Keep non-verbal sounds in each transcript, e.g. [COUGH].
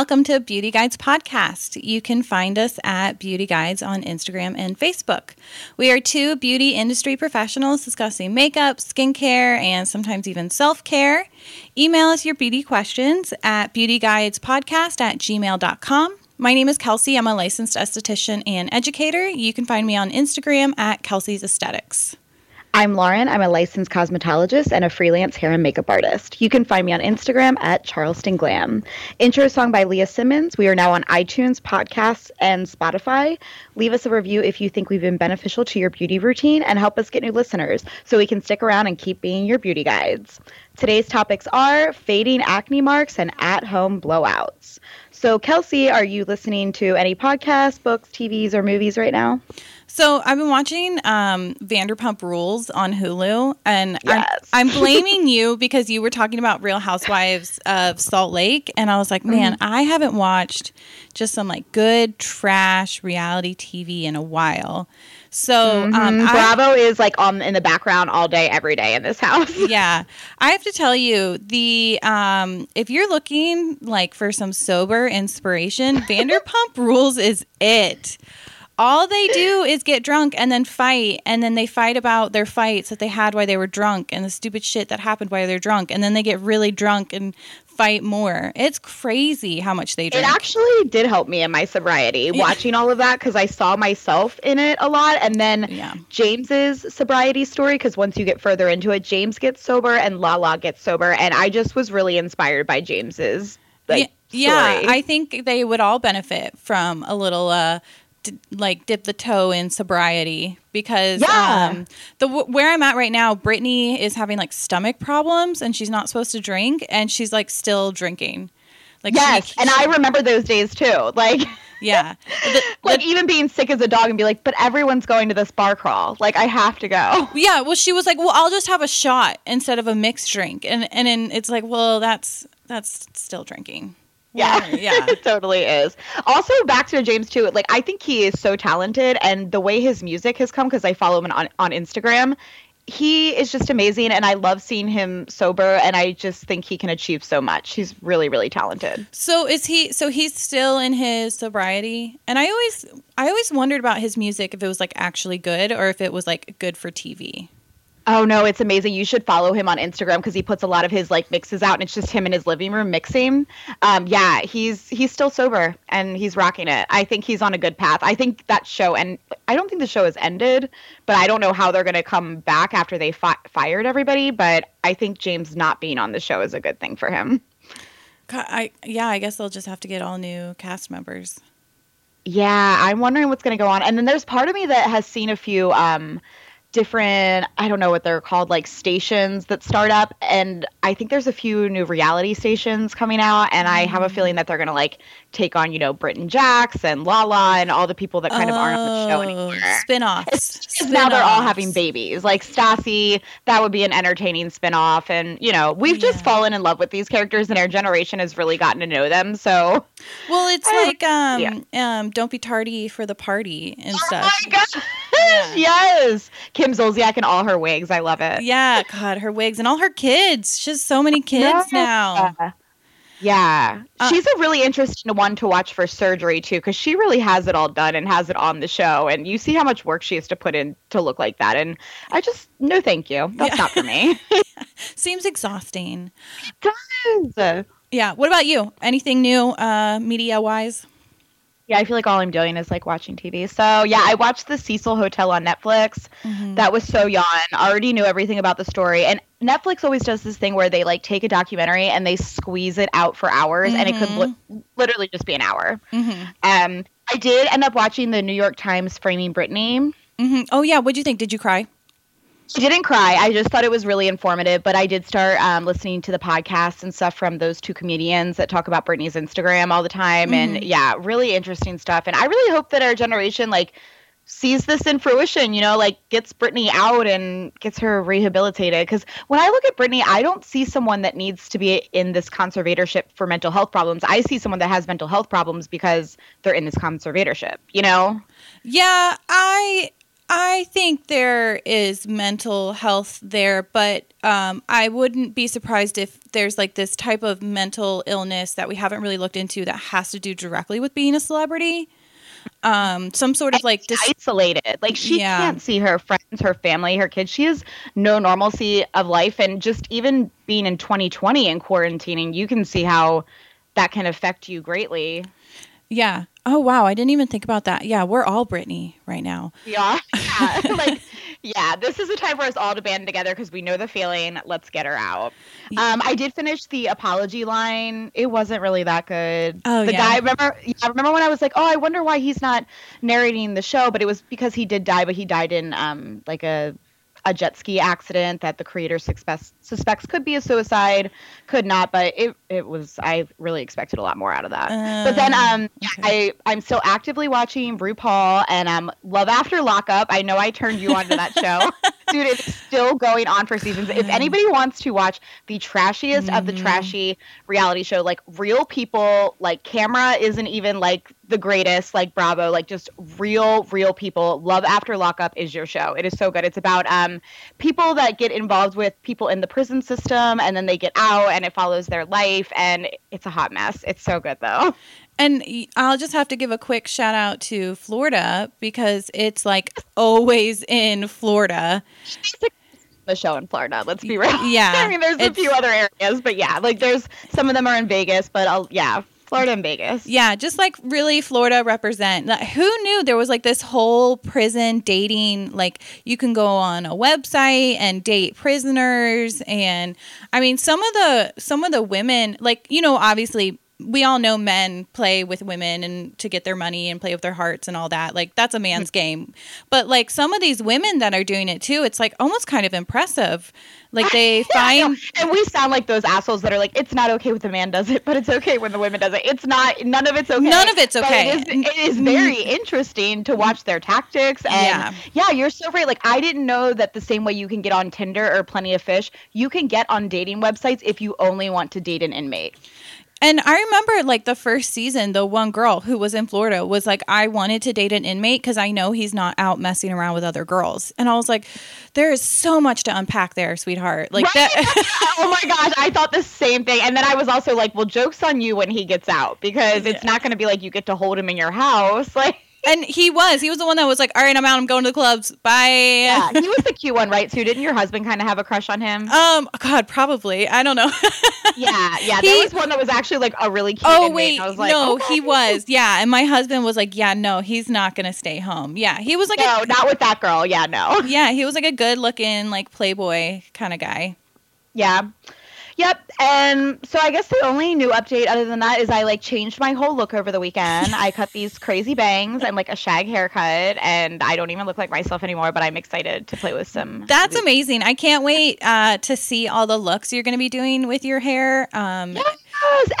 Welcome to Beauty Guides Podcast. You can find us at Beauty Guides on Instagram and Facebook. We are two beauty industry professionals discussing makeup, skincare, and sometimes even self care. Email us your beauty questions at beautyguidespodcast at gmail.com. My name is Kelsey. I'm a licensed esthetician and educator. You can find me on Instagram at Kelsey's Aesthetics. I'm Lauren. I'm a licensed cosmetologist and a freelance hair and makeup artist. You can find me on Instagram at Charleston Glam. Intro song by Leah Simmons. We are now on iTunes, podcasts, and Spotify. Leave us a review if you think we've been beneficial to your beauty routine and help us get new listeners so we can stick around and keep being your beauty guides. Today's topics are fading acne marks and at home blowouts. So, Kelsey, are you listening to any podcasts, books, TVs, or movies right now? So I've been watching um, Vanderpump Rules on Hulu, and yes. I'm, I'm, blaming you because you were talking about Real Housewives of Salt Lake, and I was like, man, mm-hmm. I haven't watched just some like good trash reality TV in a while. So um, mm-hmm. um, Bravo I, is like on in the background all day, every day in this house. [LAUGHS] yeah, I have to tell you the um, if you're looking like for some sober inspiration, Vanderpump [LAUGHS] Rules is it all they do is get drunk and then fight and then they fight about their fights that they had while they were drunk and the stupid shit that happened while they're drunk and then they get really drunk and fight more it's crazy how much they drink it actually did help me in my sobriety yeah. watching all of that because i saw myself in it a lot and then yeah. james's sobriety story because once you get further into it james gets sober and lala gets sober and i just was really inspired by james's like yeah, yeah, I think they would all benefit from a little uh, like dip the toe in sobriety because yeah. um, the where I'm at right now, Brittany is having like stomach problems and she's not supposed to drink and she's like still drinking. Like yes, she, and I remember those days too. Like [LAUGHS] yeah, the, [LAUGHS] like the, even being sick as a dog and be like, but everyone's going to this bar crawl. Like I have to go. [LAUGHS] Yeah, well, she was like, well, I'll just have a shot instead of a mixed drink, and and then it's like, well, that's that's still drinking. Yeah, yeah, [LAUGHS] it totally is. Also, back to James too. Like, I think he is so talented, and the way his music has come because I follow him on on Instagram. He is just amazing, and I love seeing him sober. And I just think he can achieve so much. He's really, really talented. So is he? So he's still in his sobriety. And I always, I always wondered about his music if it was like actually good or if it was like good for TV. Oh no, it's amazing. You should follow him on Instagram because he puts a lot of his like mixes out and it's just him in his living room mixing. Um, yeah, he's he's still sober and he's rocking it. I think he's on a good path. I think that show and I don't think the show has ended, but I don't know how they're going to come back after they fi- fired everybody, but I think James not being on the show is a good thing for him. I yeah, I guess they'll just have to get all new cast members. Yeah, I'm wondering what's going to go on. And then there's part of me that has seen a few um different i don't know what they're called like stations that start up. And i think there's a few new reality stations coming out and i have a mm. feeling that they're going to like take on you know Britt and Jax and lala and all the people that kind oh, of aren't on the show oh, anymore. spin-offs. Spin now they're all having babies. Like stassi that would be an entertaining spin-off. And you know we've yeah. just fallen in love with these characters and our generation has really gotten to know them. So well it's like um yeah. um don't be tardy for the party and oh stuff [LAUGHS] Yeah. yes Kim Zolciak and all her wigs. I love it. Yeah, God, her wigs and all her kids. She has so many [LAUGHS] kids yeah. now. Yeah. Uh, She's a really interesting one to watch for surgery too, because she really has it all done and has it on the show. And you see how much work she has to put in to look like that. And I just no thank you. [LAUGHS] That's yeah. not for me. Seems exhausting. It does. Yeah. What about you? Anything new uh media wise? Yeah, I feel like all I'm doing is like watching TV. So yeah, I watched the Cecil Hotel on Netflix. Mm-hmm. That was so yawn. I already knew everything about the story. And Netflix always does this thing where they like take a documentary and they squeeze it out for hours, mm-hmm. and it could li- mm-hmm. literally just be an hour. Mm-hmm. Um, I did end up watching the New York Times framing Britney. Mm-hmm. Oh yeah, what'd you think? Did you cry? I didn't cry. I just thought it was really informative. But I did start um, listening to the podcasts and stuff from those two comedians that talk about Britney's Instagram all the time. Mm-hmm. And yeah, really interesting stuff. And I really hope that our generation like sees this in fruition. You know, like gets Britney out and gets her rehabilitated. Because when I look at Britney, I don't see someone that needs to be in this conservatorship for mental health problems. I see someone that has mental health problems because they're in this conservatorship. You know? Yeah, I I think there is mental health there, but um, I wouldn't be surprised if there's like this type of mental illness that we haven't really looked into that has to do directly with being a celebrity. Um, some sort of like dis- isolated. Like she yeah. can't see her friends, her family, her kids. She has no normalcy of life, and just even being in 2020 and quarantining, you can see how that can affect you greatly. Yeah. Oh wow, I didn't even think about that. Yeah, we're all Britney right now. [LAUGHS] Yeah. yeah. [LAUGHS] like yeah, this is a time for us all to band together because we know the feeling. Let's get her out. Um, I did finish the apology line. It wasn't really that good. Oh the yeah. guy. Remember? Yeah, I remember when I was like, oh, I wonder why he's not narrating the show, but it was because he did die, but he died in um like a a jet ski accident that the creator suspects suspects could be a suicide, could not, but it it was. I really expected a lot more out of that. But then, um, okay. I I'm still actively watching RuPaul and um Love After Lockup. I know I turned you onto that show. [LAUGHS] Dude, it's still going on for seasons. If anybody wants to watch the trashiest mm-hmm. of the mm-hmm. trashy reality show, like real people, like camera isn't even like the greatest, like Bravo, like just real, real people. Love After Lockup is your show. It is so good. It's about um people that get involved with people in the prison system and then they get out and it follows their life and it's a hot mess. It's so good though. And I'll just have to give a quick shout out to Florida because it's like always in Florida. The show in Florida. Let's be real. Yeah, [LAUGHS] I mean, there's a few other areas, but yeah, like there's some of them are in Vegas, but I'll yeah, Florida and Vegas. Yeah, just like really Florida represent. Like, who knew there was like this whole prison dating? Like you can go on a website and date prisoners, and I mean some of the some of the women, like you know, obviously we all know men play with women and to get their money and play with their hearts and all that. Like that's a man's mm. game. But like some of these women that are doing it too, it's like almost kind of impressive. Like they find and we sound like those assholes that are like, it's not okay when the man does it, but it's okay when the women does it. It's not none of it's okay. None of it's okay. It is, it is, very interesting to watch their tactics and yeah. yeah, you're so right. Like I didn't know that the same way you can get on Tinder or Plenty of Fish, you can get on dating websites if you only want to date an inmate. And I remember like the first season, the one girl who was in Florida was like, I wanted to date an inmate because I know he's not out messing around with other girls. And I was like, there is so much to unpack there, sweetheart. Like right? that. [LAUGHS] oh my gosh, I thought the same thing. And then I was also like, well, joke's on you when he gets out because yeah. it's not going to be like you get to hold him in your house. [LAUGHS] Like, and he was. He was the one that was like, "All right, I'm out. I'm going to the clubs. Bye." Yeah, he was the [LAUGHS] cute one, right? So didn't your husband kind of have a crush on him? Um, God, probably. I don't know. [LAUGHS] yeah, yeah. He, there was one that was actually like a really cute. Oh wait, like, no, okay. he was. Yeah, and my husband was like, "Yeah, no, he's not gonna stay home." Yeah, he was like, no, a, not with that girl. Yeah, no. Yeah, he was like a good-looking, like playboy kind of guy. Yeah. Yep. And so I guess the only new update other than that is I like changed my whole look over the weekend. I cut these crazy bangs and like a shag haircut and I don't even look like myself anymore, but I'm excited to play with some. That's amazing. I can't wait uh, to see all the looks you're going to be doing with your hair. Um, yeah.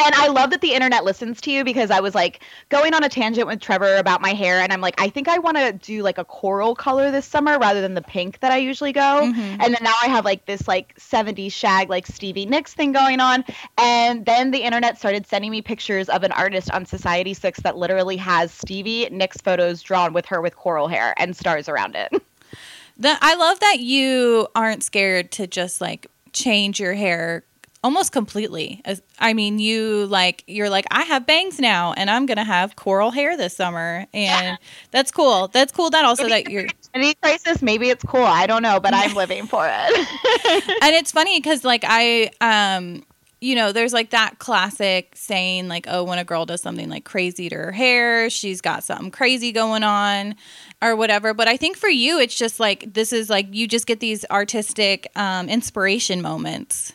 And I love that the internet listens to you because I was like going on a tangent with Trevor about my hair, and I'm like, I think I want to do like a coral color this summer rather than the pink that I usually go. Mm-hmm. And then now I have like this like 70s shag, like Stevie Nicks thing going on. And then the internet started sending me pictures of an artist on Society 6 that literally has Stevie Nicks photos drawn with her with coral hair and stars around it. [LAUGHS] The, I love that you aren't scared to just like change your hair almost completely. I mean, you like you're like I have bangs now, and I'm gonna have coral hair this summer, and yeah. that's cool. That's cool. That also that you're [LAUGHS] any crisis. Maybe it's cool. I don't know, but I'm [LAUGHS] living for it. [LAUGHS] and it's funny because like I um. You know, there's like that classic saying, like, oh, when a girl does something like crazy to her hair, she's got something crazy going on or whatever. But I think for you, it's just like this is like you just get these artistic um, inspiration moments.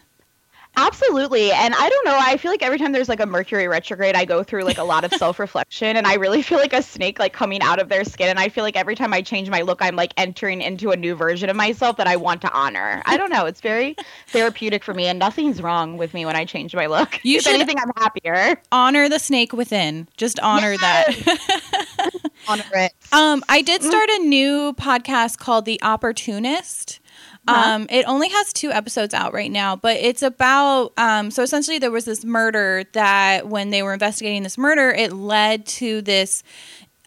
Absolutely. And I don't know, I feel like every time there's like a Mercury retrograde, I go through like a lot of [LAUGHS] self-reflection and I really feel like a snake like coming out of their skin and I feel like every time I change my look, I'm like entering into a new version of myself that I want to honor. I don't know, it's very [LAUGHS] therapeutic for me and nothing's wrong with me when I change my look. You if should anything I'm happier. Honor the snake within. Just honor yes. that. [LAUGHS] honor it. Um I did start a new podcast called The Opportunist. Uh-huh. Um, it only has two episodes out right now, but it's about um, so essentially there was this murder that when they were investigating this murder, it led to this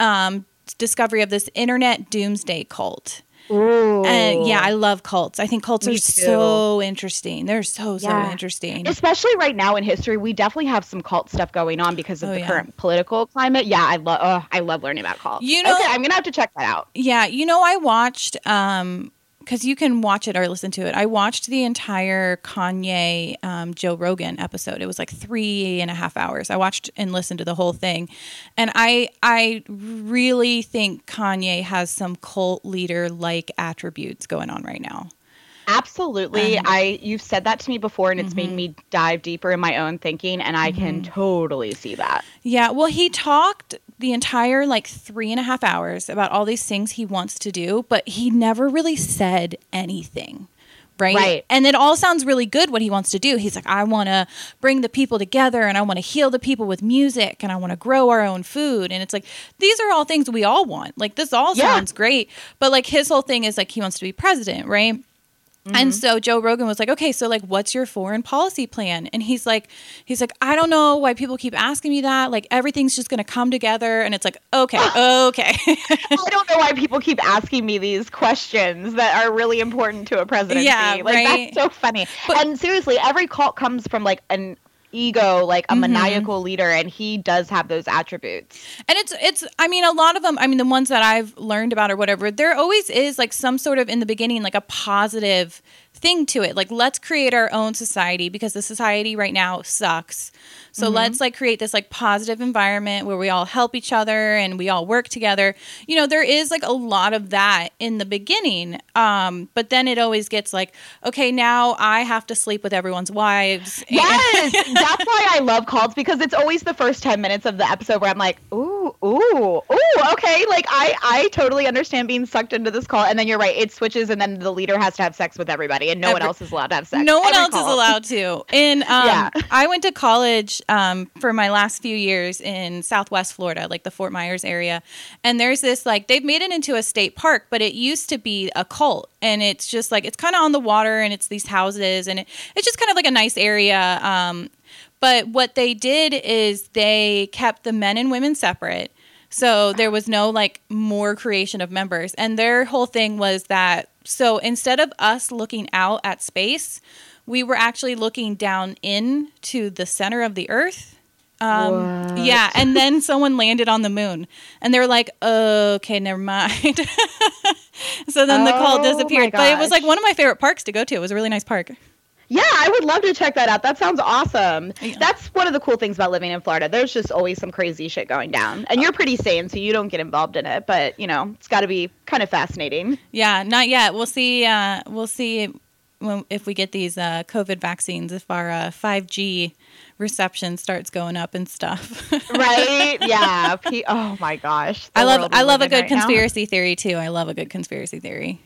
um, discovery of this internet doomsday cult. Ooh. And yeah, I love cults. I think cults Me are too. so interesting. They're so so Yeah. interesting. especially right now in history, we definitely have some cult stuff going on because of Oh, the yeah. current political climate. Yeah, I love. Oh, I love learning about cults. You know- okay, I'm gonna have to check that out. Yeah, you know, I watched um because you can watch it or listen to it. I watched the entire Kanye um, Joe Rogan episode. It was like three and a half hours. I watched and listened to the whole thing, and I I really think Kanye has some cult leader like attributes going on right now. Absolutely. Um, I you've said that to me before and it's made Mhm. me dive deeper in my own thinking and I can Mm-hmm. totally see that. Yeah, well, he talked the entire like three and a half hours about all these things he wants to do, but he never really said anything. Right? Right. And it all sounds really good what he wants to do. He's like, I want to bring the people together and I want to heal the people with music and I want to grow our own food. And it's like, these are all things we all want. Like, this all Yeah. sounds great. But like, his whole thing is like, he wants to be president, right? Mm-hmm. And so Joe Rogan was like, "Okay, so like what's your foreign policy plan?" And he's like he's like, "I don't know why people keep asking me that. Like everything's just going to come together." And it's like, "Okay, [LAUGHS] okay." [LAUGHS] I don't know why people keep asking me these questions that are really important to a presidency. Yeah, like right. that's so funny. But- and seriously, every cult comes from like an ego, like a Mhm. maniacal leader, and he does have those attributes. And it's it's I mean a lot of them I mean the ones that I've learned about or whatever there always is like some sort of in the beginning like a positive thing to it like let's create our own society because the society right now sucks. So let's like create this like positive environment where we all help each other and we all work together. You know, there is like a lot of that in the beginning. Um but then it always gets like okay, now I have to sleep with everyone's wives. [LAUGHS] Yes, that's why I love cults because it's always the first ten minutes of the episode where I'm like, ooh, ooh, ooh, okay. Like I, I totally understand being sucked into this cult, and then you're right, it switches, and then the leader has to have sex with everybody, and no one else is allowed to have sex. No one Every else is allowed to. And um, [LAUGHS] Yeah. I went to college um, for my last few years in Southwest Florida, like the Fort Myers area. And there's this like they've made it into a state park, but it used to be a cult. And it's just like it's kind of on the water, and it's these houses, and it, it's just kind of like a nice area. Um, but what they did is they kept the men and women separate. So there was no like more creation of members. And their whole thing was that so instead of us looking out at space, we were actually looking down in to the center of the earth. Um, What? yeah, and then [LAUGHS] someone landed on the moon, and they were like, "Okay, never mind." [LAUGHS] so then the cult Oh disappeared. But it was like one of my favorite parks to go to. It was a really nice park. Yeah, I would love to check that out. That sounds awesome. Yeah. That's one of the cool things about living in Florida. There's just always some crazy shit going down, and you're pretty sane, so you don't get involved in it. But you know, it's got to be kind of fascinating. Yeah, not yet. We'll see. Uh, we'll see when, if we get these uh, COVID vaccines. If our uh, 5G reception starts going up and stuff. [LAUGHS] Right? yeah. P- oh my gosh. the I love. I love a good right now. conspiracy theory too. I love a good conspiracy theory.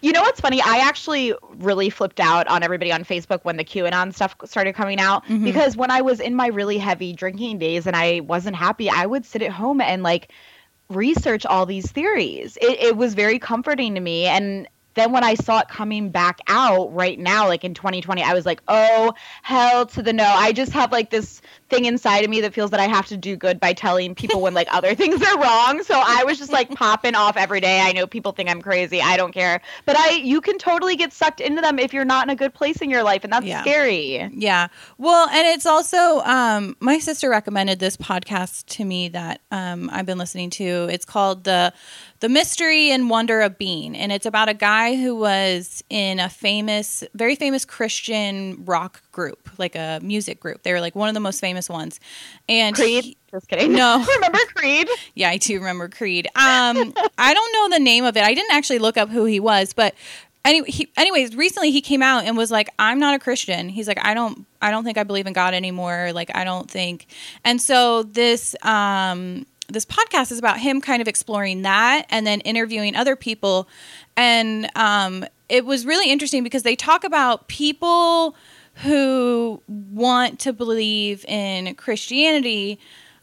You know what's funny? I actually really flipped out on everybody on Facebook when the QAnon stuff started coming out Mhm. because when I was in my really heavy drinking days and I wasn't happy, I would sit at home and like research all these theories. It, it was very comforting to me. And then when I saw it coming back out right now, like in 2020, I was like, oh, hell to the no. I just have like this thing inside of me that feels that I have to do good by telling people when like [LAUGHS] other things are wrong. So I was just like popping off every day. I know people think I'm crazy. I don't care. But I you can totally get sucked into them if you're not in a good place in your life and that's Yeah. scary. Yeah. Well, and it's also um, my sister recommended this podcast to me that um, I've been listening to. It's called the the Mystery and Wonder of Being, and it's about a guy who was in a famous, very famous Christian rock group, like a music group. They were like one of the most famous ones. And Creed. he- just kidding. No. [LAUGHS] Remember Creed? yeah, I do remember Creed. Um, [LAUGHS] I don't know the name of it. I didn't actually look up who he was, but anyway, he, anyways, recently he came out and was like, "I'm not a Christian." He's like, "I don't, I don't think I believe in God anymore. Like, I don't think." And so this, um, this podcast is about him kind of exploring that and then interviewing other people, and um, it was really interesting because they talk about people who want to believe in Christianity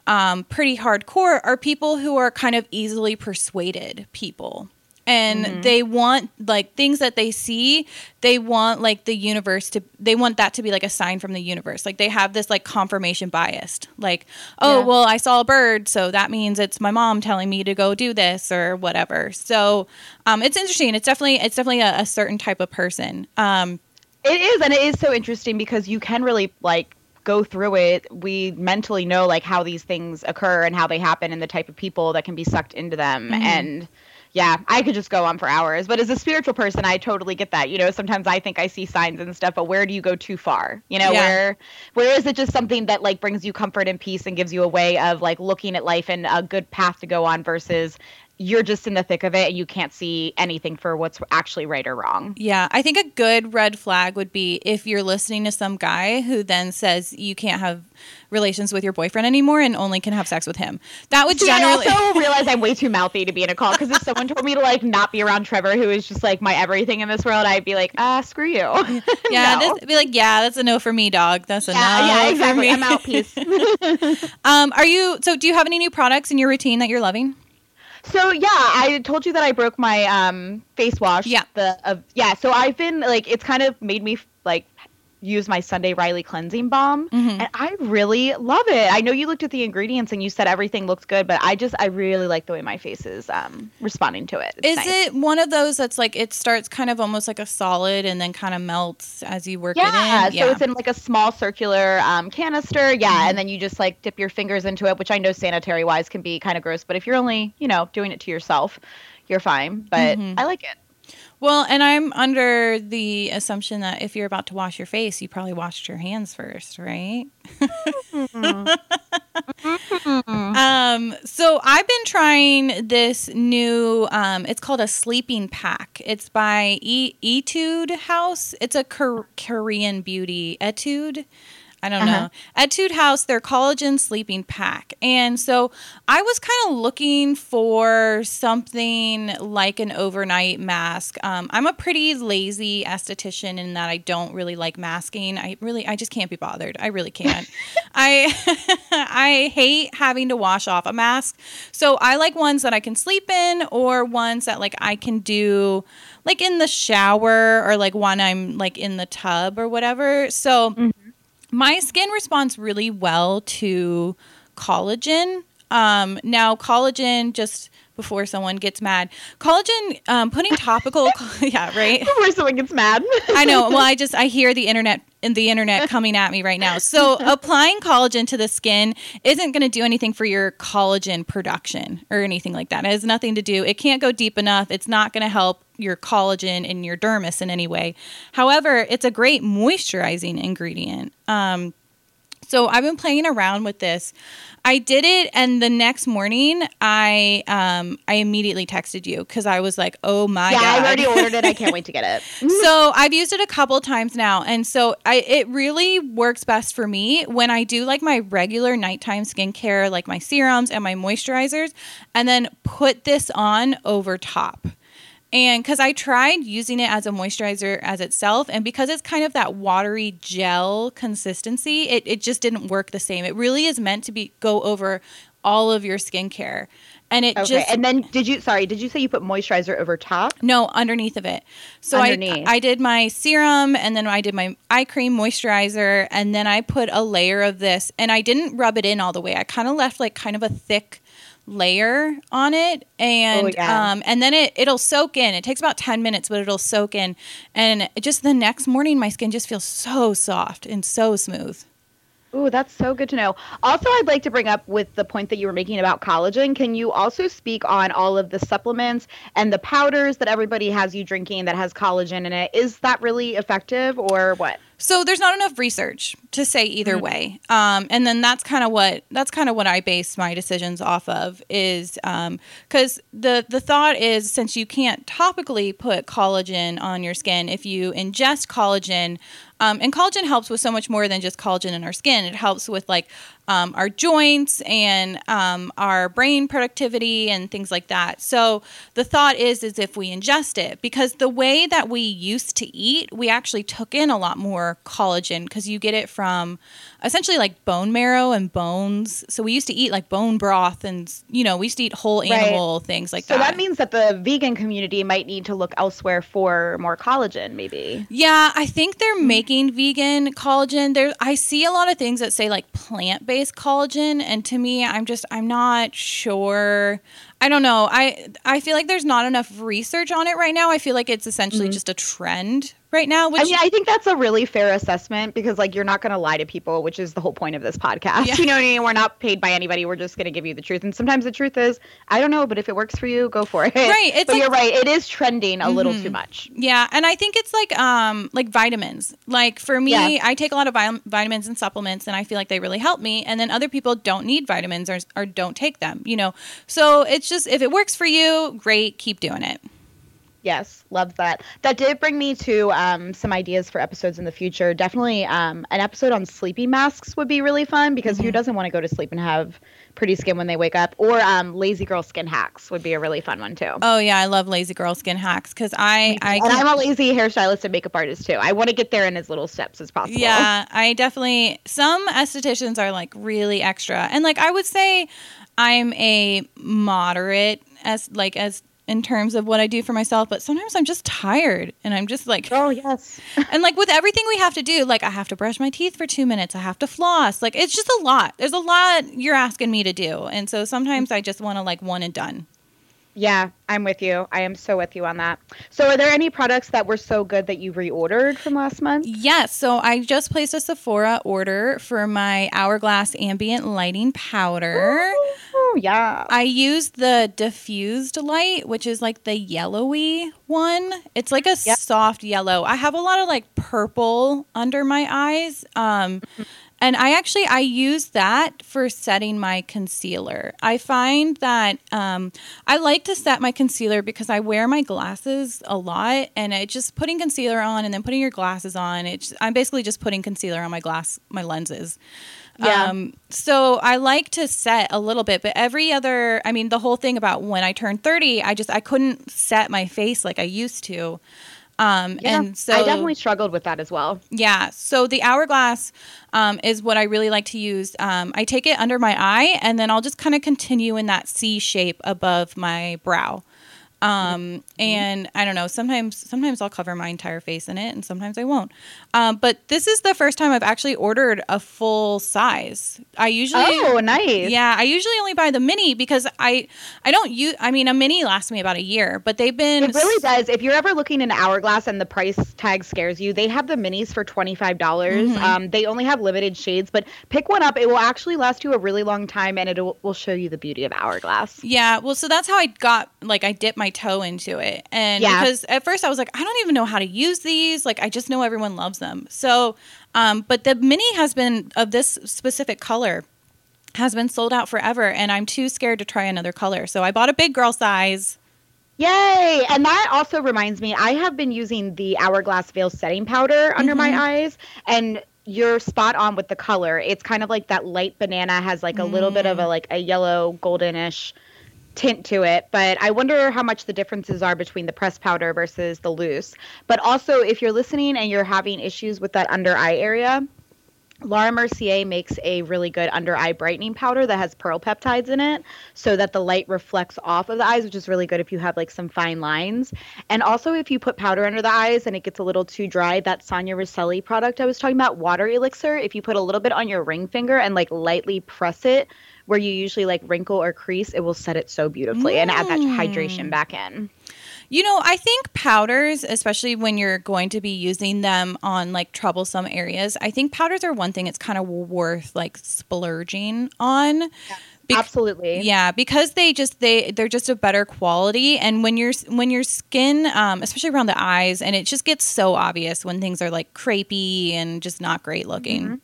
um, pretty hardcore are people who are kind of easily persuaded people, and Mm-hmm. they want like things that they see they want like the universe to they want that to be like a sign from the universe. Like they have this like confirmation biased like oh Yeah. well i saw a bird so that means it's my mom telling me to go do this or whatever. So um, it's interesting. It's definitely it's definitely a, a certain type of person. Um, It is, and it is so interesting because you can really like go through it. We mentally know like how these things occur and how they happen and the type of people that can be sucked into them. Mhm. And yeah, I could just go on for hours. But as a spiritual person, I totally get that. You know, sometimes I think I see signs and stuff, but where do you go too far? You know, Yeah. where where is it just something that like brings you comfort and peace and gives you a way of like looking at life and a good path to go on versus you're just in the thick of it and you can't see anything for what's actually right or wrong. Yeah, I think a good red flag would be if you're listening to some guy who then says you can't have relations with your boyfriend anymore and only can have sex with him. That would See, generally I also [LAUGHS] realize I'm way too mouthy to be in a call because if someone told me to like not be around Trevor, who is just like my everything in this world, I'd be like, ah, screw you. Yeah, [LAUGHS] No. this, be like, yeah, that's a no for me, dog. That's a yeah, no. yeah, for exactly. me. I'm out. Peace. [LAUGHS] Um, are you? So, do you have any new products in your routine that you're loving? So yeah, I told you that I broke my um face wash. Yeah. The uh, yeah. So I've been like, it's kind of made me like use my Sunday Riley cleansing balm, Mhm. and I really love it. I know you looked at the ingredients and you said everything looks good, but I just I really like the way my face is um responding to it. It's Is nice. it one of those that's like it starts kind of almost like a solid and then kind of melts as you work Yeah, it in? Yeah, so it's in like a small circular um, canister. Yeah, Mhm. and then you just like dip your fingers into it, which I know sanitary wise can be kind of gross, but if you're only, you know, doing it to yourself, you're fine. But Mhm. I like it. Well, and I'm under the assumption that if you're about to wash your face, you probably washed your hands first, right? [LAUGHS] Um, so I've been trying this new. Um, it's called a sleeping pack. It's by e- Etude House. It's a Kor- Korean beauty. Etude. I don't Uh-huh. know. Etude House, their collagen sleeping pack. And so I was kind of looking for something like an overnight mask. Um, I'm a pretty lazy esthetician in that I don't really like masking. I really, I just can't be bothered. I really can't. [LAUGHS] I, [LAUGHS] I hate having to wash off a mask. So I like ones that I can sleep in or ones that like I can do like in the shower or like when I'm like in the tub or whatever. So my skin responds really well to collagen. Um, now, collagen, just before someone gets mad, collagen, um, putting topical, [LAUGHS] yeah, right. Before someone gets mad. I know. Well, I [LAUGHS] just I hear the internet and the internet coming at me right now. So [LAUGHS] applying collagen to the skin isn't going to do anything for your collagen production or anything like that. It has nothing to do. It can't go deep enough. It's not going to help your collagen in your dermis in any way. However, it's a great moisturizing ingredient. Um, so I've been playing around with this. I did it, and the next morning, I um, I immediately texted you because I was like, "Oh my yeah, god!" I've already ordered it. I can't wait to get it. [LAUGHS] so I've used it a couple times now, and so I it really works best for me when I do like my regular nighttime skincare, like my serums and my moisturizers, and then put this on over top. And because I tried using it as a moisturizer as itself, and because it's kind of that watery gel consistency, it, it just didn't work the same. It really is meant to be go over all of your skincare. And it Okay, just and then did you? Sorry, did you say you put moisturizer over top? no, underneath of it. So I, Underneath. I did my serum and then I did my eye cream moisturizer and then I put a layer of this and I didn't rub it in all the way. I kind of left like kind of a thick layer on it and Oh, yeah. um and then it it'll soak in. It takes about 10 minutes but it'll soak in and just the next morning my skin just feels so soft and so smooth. Ooh, that's so good to know. Also, I'd like to bring up with the point that you were making about collagen. Can you also speak on all of the supplements and the powders that everybody has you drinking that has collagen in it? Is that really effective or what? So there's not enough research to say either Mhm. way, um, and then that's kind of what that's kind of what I base my decisions off of is because the the thought is since you can't topically put collagen on your skin, if you ingest collagen, um, and collagen helps with so much more than just collagen in our skin. It helps with like um, our joints and um, our brain productivity and things like that. So the thought is, is if we ingest it, because the way that we used to eat, we actually took in a lot more collagen because you get it from essentially like bone marrow and bones. So we used to eat like bone broth and you know we used to eat whole animal right. things like so that. So that means that the vegan community might need to look elsewhere for more collagen, maybe. Yeah, I think they're making vegan collagen. There, I see a lot of things that say like plant based collagen, and to me, I'm just I'm not sure. I don't know. I I feel like there's not enough research on it right now. I feel like it's essentially mm-hmm. just a trend right now. Which I mean, I think that's a really fair assessment because like you're not going to lie to people, which is the whole point of this podcast. Yeah. [LAUGHS] You know what I mean? We're not paid by anybody. We're just going to give you the truth. And sometimes the truth is, I don't know, but if it works for you, go for it. Right. It's [LAUGHS] but like, you're right. It is trending a mm-hmm. little too much. Yeah, and I think it's like um like vitamins. Like for me, yeah. I take a lot of vi- vitamins and supplements, and I feel like they really help me. And then other people don't need vitamins or or don't take them. You know, so it's just if it works for you, great, keep doing it. Yes, love that. That did bring me to um, some ideas for episodes in the future. Definitely um, an episode on sleeping masks would be really fun because mm-hmm. who doesn't want to go to sleep and have pretty skin when they wake up? Or um, lazy girl skin hacks would be a really fun one too. Oh yeah, I love lazy girl skin hacks because I, I and I'm a lazy hairstylist and makeup artist too. I want to get there in as little steps as possible. Yeah, I definitely. Some estheticians are like really extra, and like I would say, I'm a moderate as like as in terms of what I do for myself, but sometimes I'm just tired and I'm just like, oh, yes. [LAUGHS] and like with everything we have to do, like I have to brush my teeth for two minutes, I have to floss. Like it's just a lot. There's a lot you're asking me to do. And so sometimes mm-hmm. I just want to like one and done. Yeah, I'm with you. I am so with you on that. So, are there any products that were so good that you reordered from last month? Yes. So, I just placed a Sephora order for my Hourglass Ambient Lighting Powder. Ooh, yeah. I used the diffused light, which is like the yellowy one. It's like a yep. soft yellow. I have a lot of like purple under my eyes. Um, mm-hmm and I actually I use that for setting my concealer. I find that um, I like to set my concealer because I wear my glasses a lot, and it just putting concealer on and then putting your glasses on. It's I'm basically just putting concealer on my glass my lenses. Yeah. Um, so I like to set a little bit, but every other, I mean, the whole thing about when I turned 30, I just, I couldn't set my face like I used to. Um, yeah, and so I definitely struggled with that as well. Yeah. So the hourglass um, is what I really like to use. Um, I take it under my eye and then I'll just kind of continue in that C shape above my brow. Um, mm-hmm. and I don't know, sometimes, sometimes I'll cover my entire face in it and sometimes I won't. Um, but this is the first time I've actually ordered a full size. I usually, oh, nice. Yeah. I usually only buy the mini because I, I don't use, I mean, a mini lasts me about a year, but they've been, it really does. If you're ever looking in Hourglass and the price tag scares you, they have the minis for 25. dollars mm hmm um, they only have limited shades, but pick one up. It will actually last you a really long time and it will show you the beauty of Hourglass. Yeah. Well, so that's how I got, like, I dipped my my toe into it. And yeah. because at first I was like, I don't even know how to use these. Like, I just know everyone loves them. So, um, but the mini has been of this specific color has been sold out forever. And I'm too scared to try another color. So I bought a big girl size. Yay! And that also reminds me, I have been using the Hourglass Veil setting powder under mm-hmm. my eyes. And you're spot on with the color. It's kind of like that light banana has like a mm. little bit of a mm. like a yellow goldenish tint to it, but I wonder how much the differences are between the pressed powder versus the loose. But also, if you're listening and you're having issues with that under eye area, Laura Mercier makes a really good under eye brightening powder that has pearl peptides in it so that the light reflects off of the eyes, which is really good if you have like some fine lines. And also, if you put powder under the eyes and it gets a little too dry, that Sonia Roselli product I was talking about, water elixir, if you put a little bit on your ring finger and like lightly press it where you usually like wrinkle or crease, it will set it so beautifully mm. and add that hydration mm. back in. You know, I think powders, especially when you're going to be using them on like troublesome areas, I think powders are one thing it's kind of worth like splurging on. Yeah. Be- Absolutely. Yeah, because they just they they're just a better quality and when your when your skin um especially around the eyes and it just gets so obvious when things are like crepey and just not great looking. Mm-hmm.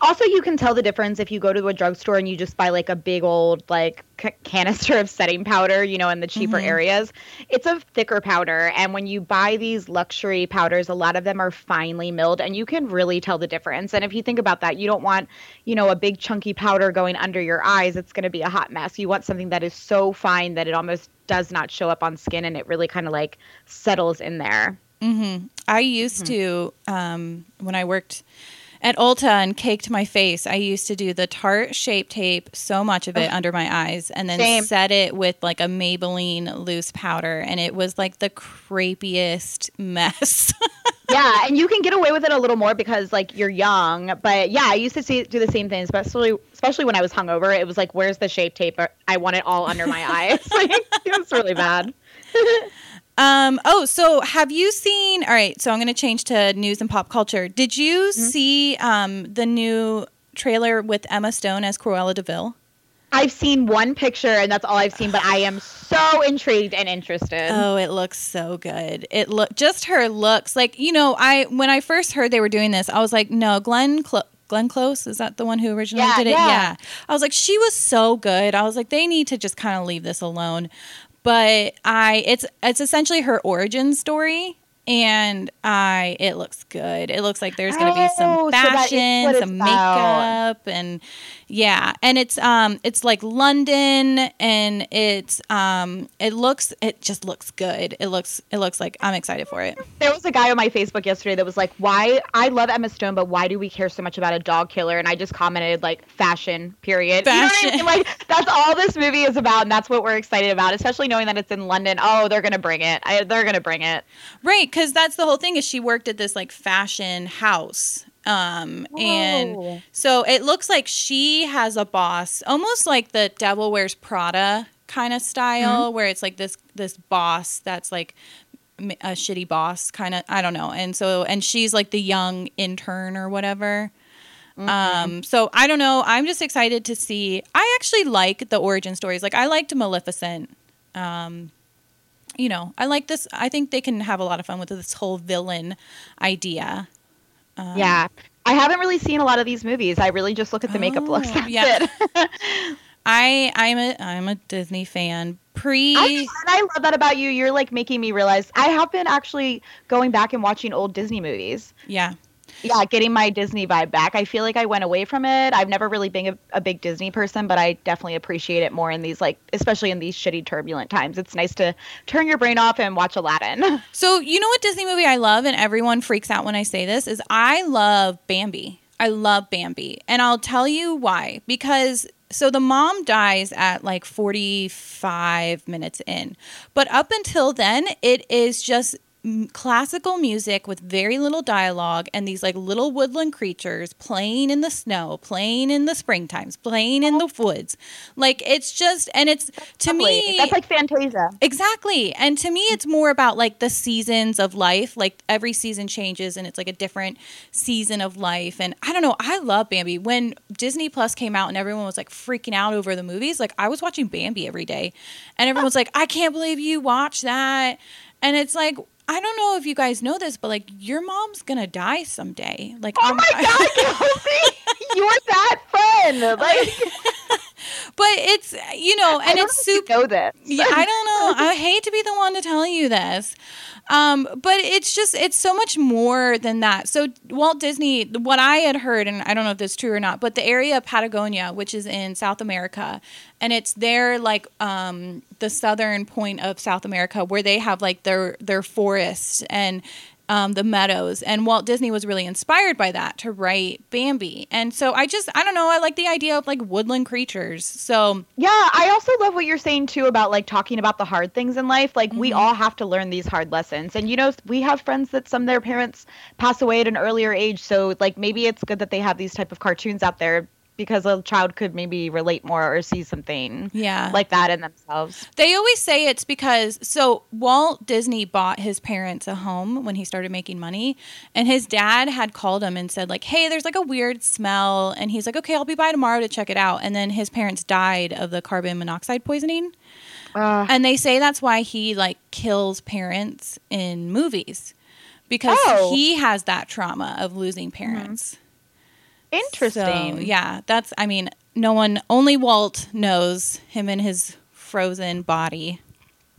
Also, you can tell the difference if you go to a drugstore and you just buy like a big old like c- canister of setting powder, you know, in the cheaper Mhm. areas. It's a thicker powder, and when you buy these luxury powders, a lot of them are finely milled, and you can really tell the difference. And if you think about that, you don't want, you know, a big chunky powder going under your eyes. It's going to be a hot mess. You want something that is so fine that it almost does not show up on skin, and it really kind of like settles in there. hmm I used to um, when I worked at Ulta and caked my face. I used to do the tart Shape Tape, so much of it under my eyes, and then Same. set it with like a Maybelline loose powder, and it was like the creepiest mess. [LAUGHS] yeah, and you can get away with it a little more because like you're young. But yeah, I used to see, do the same thing, especially especially when I was hungover. It was like, where's the shape tape? I want it all under my [LAUGHS] eyes. [LAUGHS] like, it was really bad. Um, oh, so have you seen? All right, so I'm going to change to news and pop culture. Did you see um, the new trailer with Emma Stone as Cruella de Vil? I've seen one picture, and that's all I've seen. But I am so intrigued and interested. Oh, it looks so good. It look just her looks like you know. I when I first heard they were doing this, I was like, no, Glenn. Clo- Glenn Close is that the one who originally Yeah, did it? Yeah. yeah. I was like, she was so good. I was like, they need to just kind of leave this alone. But I, it's it's essentially her origin story, and I, it looks good. It looks like there's going to be Oh, some so is fashion, it's some about. makeup, and yeah, and it's um, it's like London, and it's um, it looks, it just looks good. It looks, it looks like I'm excited for it. There was a guy on my Facebook yesterday that was like, "Why I love Emma Stone, but why do we care so much about a dog killer?" And I just commented like, "Fashion, period." You know I Fashion. mean? Like that's all this movie is about, and that's what we're excited about. Especially knowing that it's in London. Oh, they're gonna bring it. I, they're gonna bring it. Right, because that's the whole thing is she worked at this like fashion house. Um and so it looks like she has a boss, almost like the Devil Wears Prada kind of style, where it's like this this boss that's like a shitty boss kind of I don't know. And so and she's like the young intern or whatever. Um so I don't know, I'm just excited to see. I actually like the origin stories. Like I liked Maleficent. Um you know, I like this. I think they can have a lot of fun with this whole villain idea. Um, yeah. I haven't really seen a lot of these movies. I really just look at the makeup looks. Oh, [LAUGHS] That's yeah. it. I I'm a I'm a Disney fan. Pre I, and I love that about you. You're like making me realize I have been actually going back and watching old Disney movies. yeah. Yeah, getting my Disney vibe back. I feel like I went away from it. I've never really been a, a big Disney person, but I definitely appreciate it more in these like, especially in these shitty turbulent times. It's nice to turn your brain off and watch Aladdin. [LAUGHS] So you know what Disney movie I love, and everyone freaks out when I say this is I love Bambi. I love Bambi, and I'll tell you why. Because so the mom dies at like 45 minutes in, but up until then, it is just classical music with very little dialogue and these like little woodland creatures playing in the snow, playing in the springtimes, playing in the oh. woods. Like it's just and it's to Lovely. me that's like Fantasia. Exactly. And to me, it's more about like the seasons of life. Like every season changes and it's like a different season of life. And I don't know. I love Bambi. When Disney Plus came out and everyone was like freaking out over the movies, like I was watching Bambi every day. And everyone's like, I can't believe you watched that. And it's like, I don't know if you guys know this, but like your mom's gonna die someday. Like, Oh I'm- my [LAUGHS] God, Kelsey! You're that fun. [LAUGHS] Like, but it's you know, and it's super. you know this. yeah, I don't know. [LAUGHS] I hate to be the one to tell you this. Um, but it's just it's so much more than that. So Walt Disney, what I had heard, and I don't know if this is true or not, but the area of Patagonia, which is in South America, and it's their like um the southern point of South America where they have like their their forests and um, the meadows. And Walt Disney was really inspired by that to write Bambi. And so I just, I don't know, I like the idea of like woodland creatures. So Yeah, I also love what you're saying too about like talking about the hard things in life. Like we Mhm. all have to learn these hard lessons. And you know, we have friends that some of their parents pass away at an earlier age, so like maybe it's good that they have these type of cartoons out there because a child could maybe relate more or see something yeah. like that in themselves. They always say it's because so Walt Disney bought his parents a home when he started making money and his dad had called him and said like, "Hey, there's like a weird smell." And he's like, "Okay, I'll be by tomorrow to check it out." And then his parents died of the carbon monoxide poisoning. Uh, And they say that's why he like kills parents in movies because Oh. he has that trauma of losing parents. Interesting. So, yeah, that's. I mean, no one, only Walt knows him and his frozen body.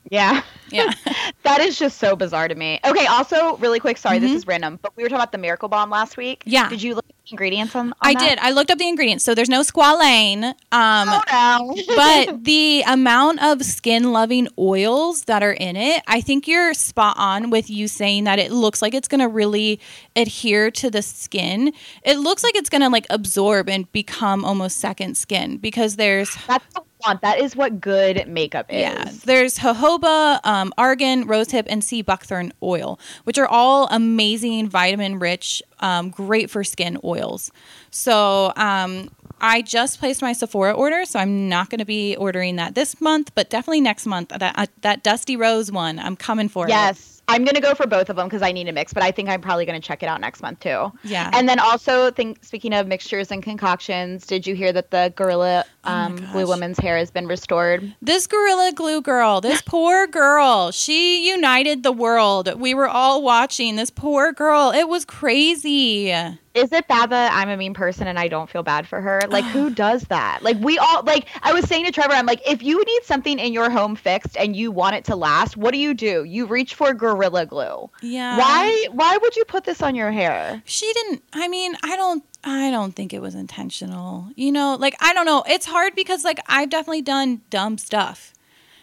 Yeah. Yeah. [LAUGHS] that is just so bizarre to me. Okay, also, really quick, sorry, mm-hmm. this is random, but we were talking about the Miracle Balm last week. Yeah. Did you look ingredients on, on I that? did. I looked up the ingredients. So there's no squalane. Um, oh, no. [LAUGHS] but the amount of skin loving oils that are in it, I think you're spot on with you saying that it looks like it's going to really adhere to the skin. It looks like it's going to like absorb and become almost second skin because there's. That's want. That is what good makeup is. Yeah. There's jojoba, um, argan, rosehip, and sea buckthorn oil, which are all amazing, vitamin rich, um, great for skin oils. So um, I just placed my Sephora order, so I'm not going to be ordering that this month, but definitely next month. That uh, that Dusty Rose one, I'm coming for yes. it. Yes. I'm gonna go for both of them because I need a mix, but I think I'm probably gonna check it out next month too. Yeah. And then also, think speaking of mixtures and concoctions, did you hear that the Gorilla oh um, oh Glue woman's hair has been restored? This Gorilla Glue girl, this [LAUGHS] poor girl, she united the world. We were all watching this poor girl. It was crazy is it bad that I'm a mean person and I don't feel bad for her? Like, who [SIGHS] does that? Like, we all, like, I was saying to Trevor, I'm like, if you need something in your home fixed and you want it to last, what do you do? You reach for Gorilla Glue. Yeah. Why, why would you put this on your hair? She didn't, I mean, I don't, I don't think it was intentional. You know, like, I don't know. It's hard because, like, I've definitely done dumb stuff.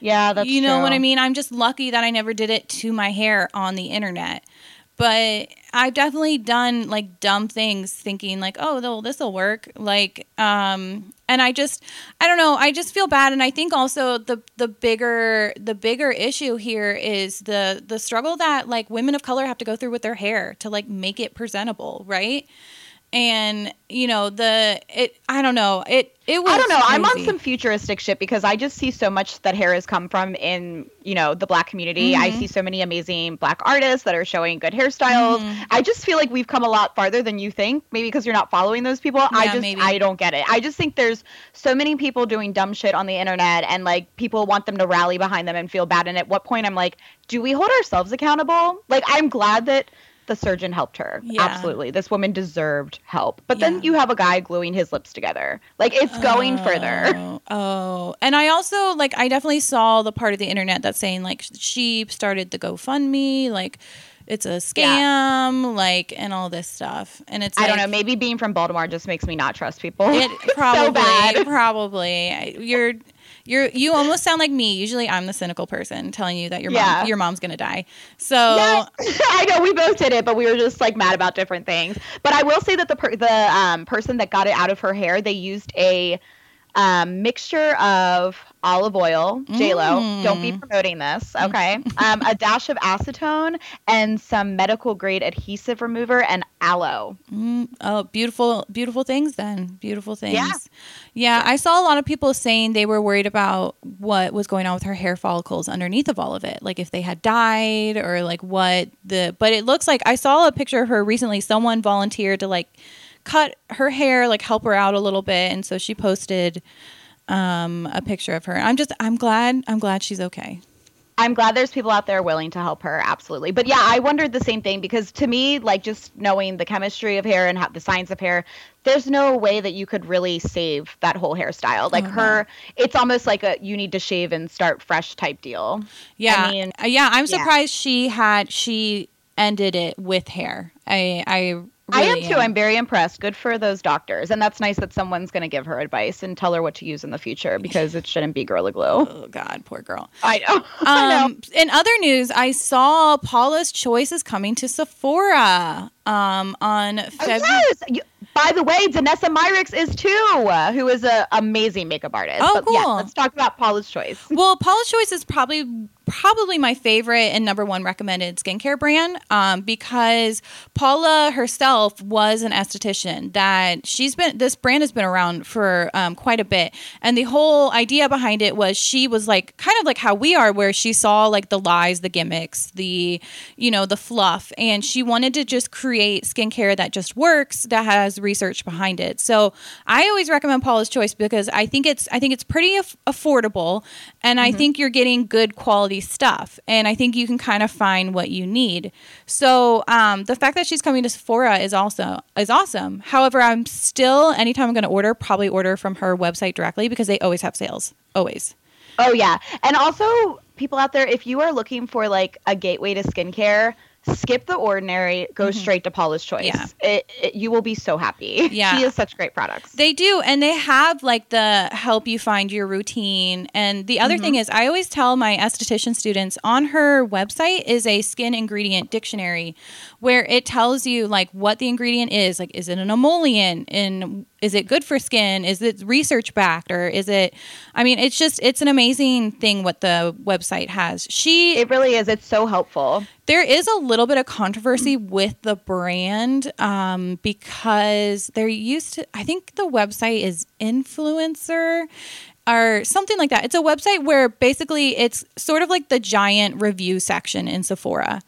Yeah, that's You know true. what I mean? I'm just lucky that I never did it to my hair on the internet but I've definitely done like dumb things thinking like, oh, this will work. Like, um, and I just, I don't know. I just feel bad. And I think also the, the bigger, the bigger issue here is the, the struggle that like women of color have to go through with their hair to like make it presentable. Right and you know the it i don't know it it was i don't know crazy. i'm on some futuristic shit because i just see so much that hair has come from in you know the black community mm-hmm. i see so many amazing black artists that are showing good hairstyles mm-hmm. i just feel like we've come a lot farther than you think maybe because you're not following those people yeah, i just maybe. i don't get it i just think there's so many people doing dumb shit on the internet and like people want them to rally behind them and feel bad and at what point i'm like do we hold ourselves accountable like i'm glad that the surgeon helped her. Yeah. Absolutely. This woman deserved help. But yeah. then you have a guy gluing his lips together. Like it's going oh. further. Oh, oh. And I also like I definitely saw the part of the internet that's saying like she started the GoFundMe, like it's a scam, yeah. like and all this stuff. And it's I like, don't know, maybe being from Baltimore just makes me not trust people. It probably [LAUGHS] so probably. You're you're you almost sound like me. Usually, I'm the cynical person telling you that your yeah. mom your mom's gonna die. So yeah. [LAUGHS] I know we both did it, but we were just like mad about different things. But I will say that the per- the um, person that got it out of her hair, they used a um, mixture of olive oil, J Lo. Mm. Don't be promoting this, okay? [LAUGHS] um, a dash of acetone and some medical grade adhesive remover and aloe. Mm. Oh, beautiful, beautiful things. Then beautiful things. Yeah. yeah, I saw a lot of people saying they were worried about what was going on with her hair follicles underneath of all of it, like if they had died or like what the. But it looks like I saw a picture of her recently. Someone volunteered to like cut her hair, like help her out a little bit, and so she posted um, a picture of her. I'm just, I'm glad, I'm glad she's okay. I'm glad there's people out there willing to help her, absolutely. But yeah, I wondered the same thing because to me, like just knowing the chemistry of hair and how, the science of hair, there's no way that you could really save that whole hairstyle. Like uh-huh. her, it's almost like a you need to shave and start fresh type deal. Yeah, I mean, yeah. I'm surprised yeah. she had she ended it with hair. I I Really I am too. Am. I'm very impressed. Good for those doctors. And that's nice that someone's going to give her advice and tell her what to use in the future because it shouldn't be Gorilla Glue. [LAUGHS] Oh, God, poor girl. I know. [LAUGHS] I know. Um, in other news, I saw Paula's Choice is coming to Sephora um, on February. Oh, yes. By the way, Danessa Myricks is too, uh, who is an amazing makeup artist. Oh, but cool. Yeah, let's talk about Paula's Choice. Well, Paula's Choice is probably probably my favorite and number one recommended skincare brand um, because Paula herself was an esthetician that she's been this brand has been around for um, quite a bit. And the whole idea behind it was she was like kind of like how we are where she saw like the lies the gimmicks the you know the fluff. And she wanted to just create skincare that just works that has research behind it. So I always recommend Paula's Choice because I think it's I think it's pretty af- affordable. And mm-hmm. I think you're getting good quality stuff. And I think you can kind of find what you need. So um, the fact that she's coming to Sephora is also is awesome. However, I'm still anytime I'm going to order, probably order from her website directly because they always have sales. Always. Oh yeah, and also people out there, if you are looking for like a gateway to skincare, skip the ordinary, go mm-hmm. straight to Paula's Choice. Yeah. It, it, you will be so happy. Yeah. [LAUGHS] she has such great products. They do. And they have like the help you find your routine. And the other mm-hmm. thing is, I always tell my esthetician students on her website is a skin ingredient dictionary where it tells you like what the ingredient is. Like, is it an emollient? And is it good for skin? Is it research backed? Or is it, I mean, it's just, it's an amazing thing what the website has. She, it really is. It's so helpful. There is a little bit of controversy with the brand um, because they're used to, I think the website is influencer or something like that. It's a website where basically it's sort of like the giant review section in Sephora.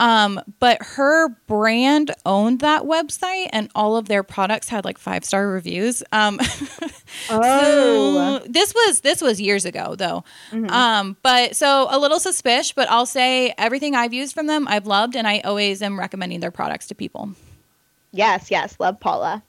Um, but her brand owned that website, and all of their products had like five star reviews. Um, [LAUGHS] oh, so this was this was years ago though. Mm-hmm. Um, but so a little suspicious, but I'll say everything I've used from them, I've loved, and I always am recommending their products to people. Yes, yes, love Paula.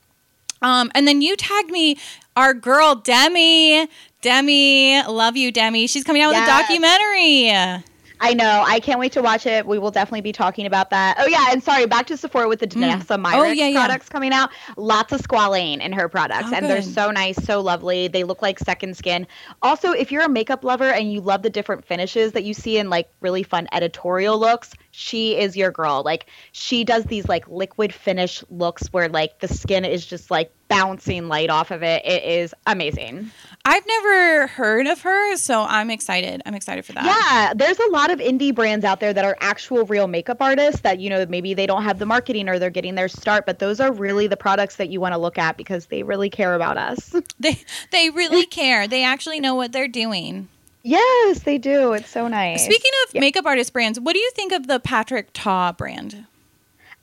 Um, and then you tagged me, our girl Demi. Demi, love you, Demi. She's coming out yes. with a documentary. I know. I can't wait to watch it. We will definitely be talking about that. Oh yeah, and sorry, back to Sephora with the Danessa mm. Myricks oh, yeah, products yeah. coming out. Lots of squalane in her products, oh, and good. they're so nice, so lovely. They look like second skin. Also, if you're a makeup lover and you love the different finishes that you see in like really fun editorial looks, she is your girl. Like she does these like liquid finish looks where like the skin is just like bouncing light off of it. It is amazing. I've never heard of her, so I'm excited. I'm excited for that. Yeah, there's a lot of indie brands out there that are actual real makeup artists that you know maybe they don't have the marketing or they're getting their start, but those are really the products that you want to look at because they really care about us. [LAUGHS] They they really care. They actually know what they're doing. Yes, they do. It's so nice. Speaking of yeah. makeup artist brands, what do you think of the Patrick Ta brand?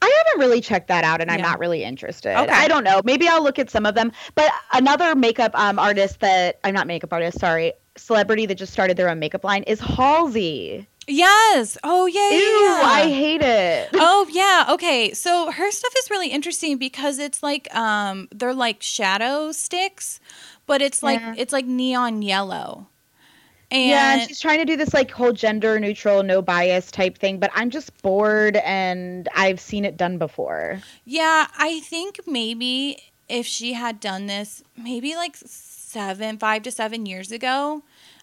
I haven't really checked that out, and I'm not really interested. Okay. I don't know. Maybe I'll look at some of them. But another makeup um, artist that I'm not makeup artist, sorry, celebrity that just started their own makeup line is Halsey. Yes. Oh yeah. Ew, yeah. I hate it. [LAUGHS] Oh yeah. Okay. So her stuff is really interesting because it's like um they're like shadow sticks, but it's like yeah. it's like neon yellow. And yeah, she's trying to do this like whole gender neutral, no bias type thing, but I'm just bored and I've seen it done before. Yeah, I think maybe if she had done this maybe like seven, five to seven years ago,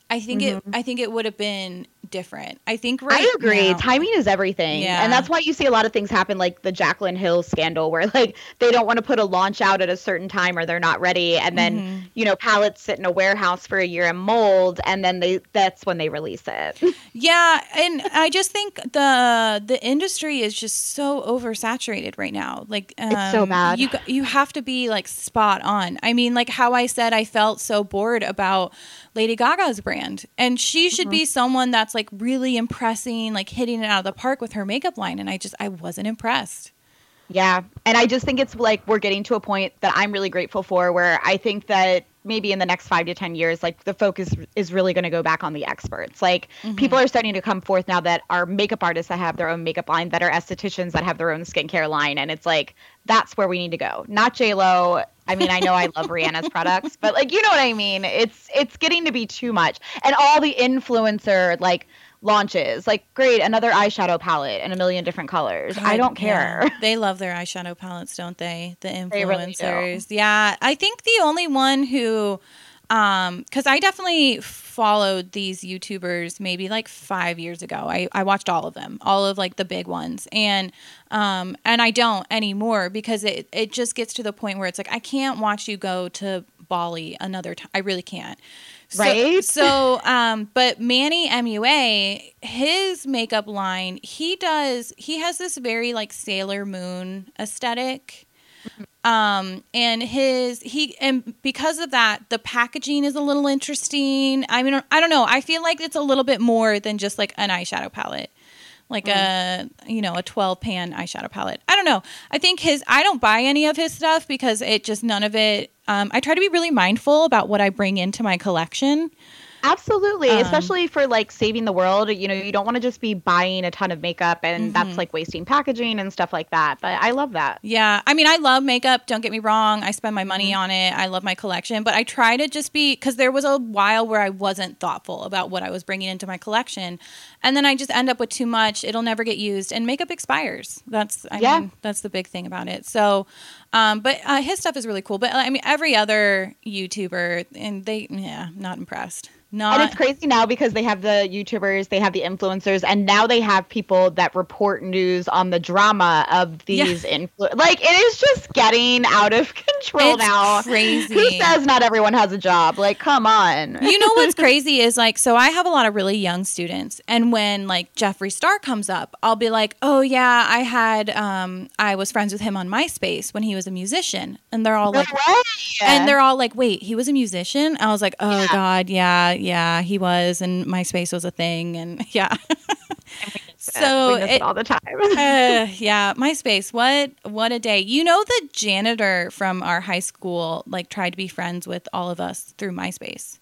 I think mm-hmm. it I think it would have been different. I think right I agree. Now, Timing is everything. Yeah. And that's why you see a lot of things happen like the Jaclyn Hill scandal where like they don't want to put a launch out at a certain time or they're not ready and then, mm-hmm. you know, pallets sit in a warehouse for a year and mold and then they that's when they release it. [LAUGHS] Yeah, and I just think the the industry is just so oversaturated right now. Like um, It's so um, bad. You you have to be like spot on. I mean, like how I said I felt so bored about Lady Gaga's brand and she should mm-hmm. be someone that's like really impressing, like hitting it out of the park with her makeup line. And I just, I wasn't impressed. Yeah. And I just think it's like we're getting to a point that I'm really grateful for where I think that maybe in the next five to 10 years, like the focus is really going to go back on the experts. Like mm-hmm. people are starting to come forth now that are makeup artists that have their own makeup line, that are estheticians that have their own skincare line. And it's like, that's where we need to go. Not J-Lo. I mean, I know I love Rihanna's products, but like, you know what I mean? It's, it's getting to be too much. And all the influencer, like, launches. Like, great, another eyeshadow palette in a million different colors. God, I don't care. Yeah. [LAUGHS] They love their eyeshadow palettes, don't they? The influencers. They really yeah. I think the only one who um because i definitely followed these youtubers maybe like five years ago I, I watched all of them all of like the big ones and um and i don't anymore because it it just gets to the point where it's like i can't watch you go to bali another time i really can't right? So, um, but Manny MUA, his makeup line, he does, he has this very like Sailor Moon aesthetic. Um, and his, he, and because of that, the packaging is a little interesting. I mean, I don't know. I feel like it's a little bit more than just like an eyeshadow palette like mm. a you know a 12 pan eyeshadow palette. I don't know. I think his i don't buy any of his stuff because it just none of it um, i try to be really mindful about what i bring into my collection Absolutely, Um, especially for like saving the world. You know, you don't want to just be buying a ton of makeup and Mhm. that's like wasting packaging and stuff like that. But I love that. Yeah, I mean, I love makeup. Don't get me wrong. I spend my money Mm-hmm. on it. I love my collection, but I try to just be because there was a while where I wasn't thoughtful about what I was bringing into my collection, and then I just end up with too much. It'll never get used, and makeup expires. That's I Yeah. mean, that's the big thing about it. So, um, but uh, his stuff is really cool. But I mean, every other YouTuber, and they, yeah, not impressed. Not and it's crazy now because they have the YouTubers, they have the influencers, and now they have people that report news on the drama of Yeah. these influ- Like it is just getting out of [LAUGHS] control It's now. crazy. Who says not everyone has a job? Like, come on. you know what's [LAUGHS] crazy is like so i have a lot of really young students and when like jeffree star comes up i'll be like oh yeah i had um i was friends with him on myspace when he was a musician and they're all like and they're all like wait he was a musician i was like oh Yeah. god yeah yeah he was and myspace was a thing and [LAUGHS] yeah so it, it all the time. [LAUGHS] uh, yeah, MySpace. What what a day. You know the janitor from our high school like tried to be friends with all of us through MySpace.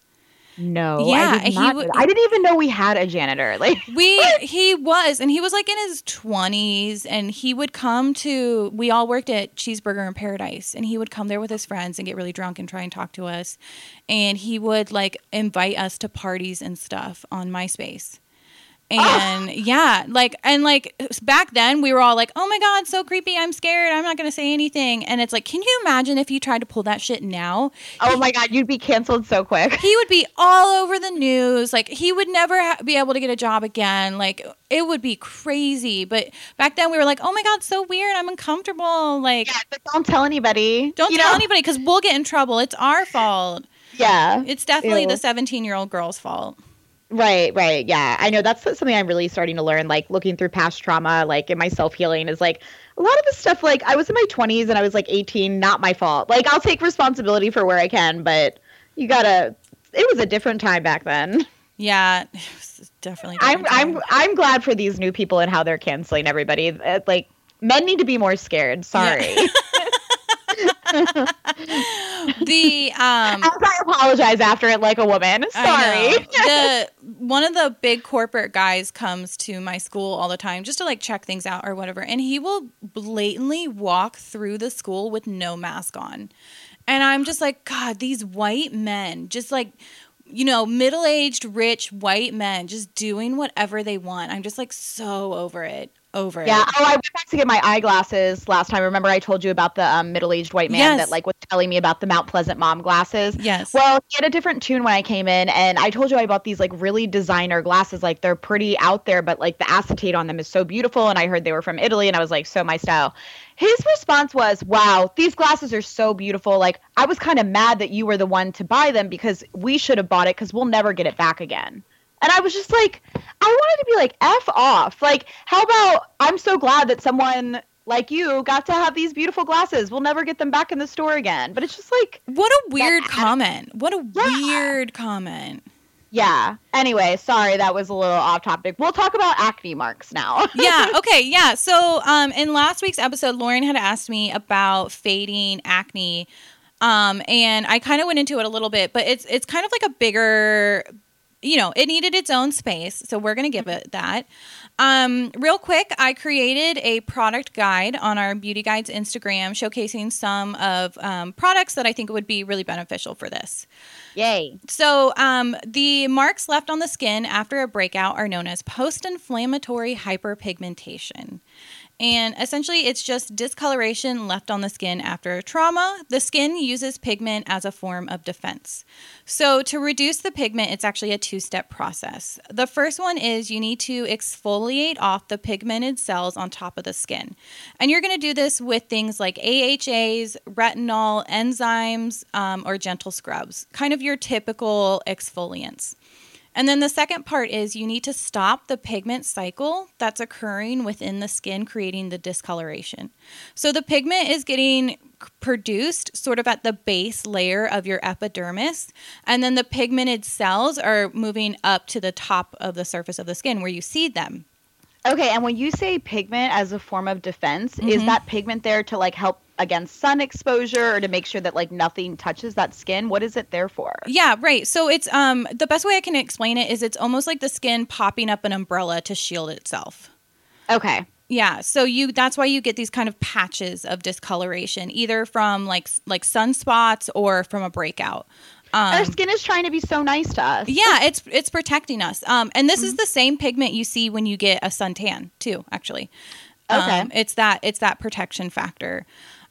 No, Yeah, I he did not. I didn't even know we had a janitor. [LAUGHS] Like, We he was and he was like in his 20s and he would come to we all worked at Cheeseburger in Paradise and he would come there with his friends and get really drunk and try and talk to us and he would like invite us to parties and stuff on MySpace. And [LAUGHS] yeah, like and like back then we were all like, "Oh my god, so creepy. I'm scared. I'm not going to say anything." And it's like, "Can you imagine if you tried to pull that shit now? oh my god, you'd be canceled so quick. he would be all over the news. Like he would never ha- be able to get a job again. Like it would be crazy. But back then we were like, oh my god, so weird. I'm uncomfortable. Like Yeah, but don't tell anybody. don't you tell know? anybody because we'll get in trouble. It's our fault. Yeah. It's definitely Ew. the 17 year old girl's fault. Right, right. Yeah. I know that's something I'm really starting to learn, like looking through past trauma, like in my self healing, is like a lot of the stuff, like I was in my 20s and I was like 18, not my fault. Like I'll take responsibility for where I can, but you gotta, it was a different time back then. Yeah, [SIGHS] definitely. I'm, different I'm. I'm glad for these new people and how they're canceling everybody. Like, men need to be more scared. Sorry. [LAUGHS] the um. I apologize after it like a woman. Sorry. the [LAUGHS] one of the big corporate guys comes to my school all the time just to like check things out or whatever, and he will blatantly walk through the school with no mask on, and I'm just like, God, these white men, just like. You know, middle aged, rich, white men just doing whatever they want. I'm just like so over it. Over Yeah. Oh, I went back to get my eyeglasses last time. Remember, I told you about the um, middle-aged white man Yes. that like was telling me about the Mount Pleasant mom glasses. Yes. Well, he had a different tune when I came in, and I told you I bought these like really designer glasses. Like they're pretty out there, but like the acetate on them is so beautiful. And I heard they were from Italy, and I was like, so my style. His response was, "Wow, these glasses are so beautiful. Like I was kind of mad that you were the one to buy them because we should have bought it because we'll never get it back again." And I was just like, I wanted to be like, F off. Like, how about I'm so glad that someone like you got to have these beautiful glasses. We'll never get them back in the store again. But it's just like, what a weird That- comment. What a Yeah. weird comment. yeah. Anyway, sorry, that was a little off topic. We'll talk about acne marks now. [LAUGHS] yeah okay yeah so um in last week's episode lauren had asked me about fading acne um and i kind of went into it a little bit but it's it's kind of like a bigger you know it needed its own space so we're gonna give it that um real quick i created a product guide on our beauty guides instagram showcasing some of um, products that i think would be really beneficial for this Yay. so, um, the marks left on the skin after a breakout are known as post inflammatory hyperpigmentation. And essentially, it's just discoloration left on the skin after trauma. The skin uses pigment as a form of defense. So, to reduce the pigment, it's actually a two step process. The first one is you need to exfoliate off the pigmented cells on top of the skin. And you're going to do this with things like AHAs, retinol, enzymes, um, or gentle scrubs, kind of your typical exfoliants. And then the second part is you need to stop the pigment cycle that's occurring within the skin, creating the discoloration. So the pigment is getting produced sort of at the base layer of your epidermis, and then the pigmented cells are moving up to the top of the surface of the skin where you see them. Okay, and when you say pigment as a form of defense, is Mhm. that pigment there to like help against sun exposure or to make sure that like nothing touches that skin? What is it there for? Yeah, right. So it's um the best way I can explain it is it's almost like the skin popping up an umbrella to shield itself. Okay. Yeah, so you that's why you get these kind of patches of discoloration either from like like sunspots or from a breakout. Um, Our skin is trying to be so nice to us. Yeah, it's it's protecting us. Um, and this mm-hmm. is the same pigment you see when you get a suntan too. Actually, okay, um, it's that it's that protection factor.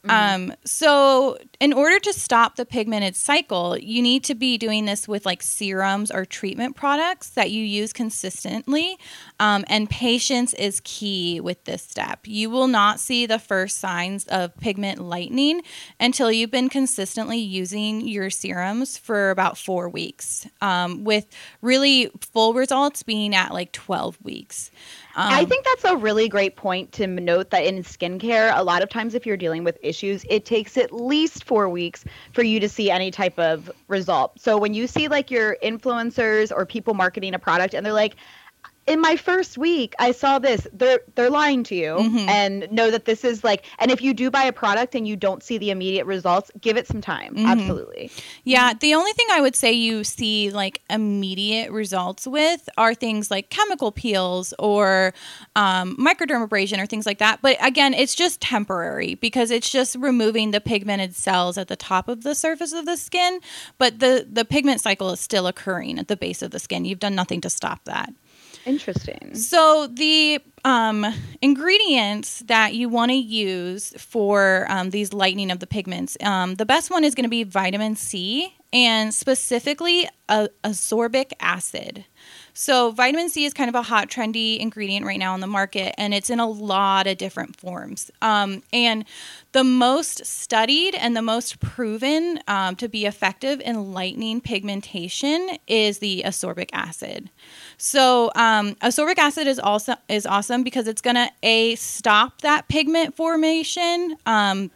Mm-hmm. Um, so, in order to stop the pigmented cycle, you need to be doing this with like serums or treatment products that you use consistently. Um, and patience is key with this step. You will not see the first signs of pigment lightening until you've been consistently using your serums for about four weeks, um, with really full results being at like 12 weeks. Um, I think that's a really great point to note that in skincare, a lot of times if you're dealing with issues, it takes at least four weeks for you to see any type of result. So when you see like your influencers or people marketing a product and they're like, in my first week i saw this they're they're lying to you mm-hmm. and know that this is like and if you do buy a product and you don't see the immediate results give it some time mm-hmm. absolutely yeah the only thing i would say you see like immediate results with are things like chemical peels or um, microdermabrasion or things like that but again it's just temporary because it's just removing the pigmented cells at the top of the surface of the skin but the the pigment cycle is still occurring at the base of the skin you've done nothing to stop that Interesting. So the um, ingredients that you want to use for um, these lightening of the pigments, um, the best one is going to be vitamin C and specifically ascorbic acid. So, vitamin C is kind of a hot, trendy ingredient right now on the market, and it's in a lot of different forms. Um, and the most studied and the most proven um, to be effective in lightening pigmentation is the ascorbic acid. So, um, ascorbic acid is also is awesome because it's going to a stop that pigment formation. Um,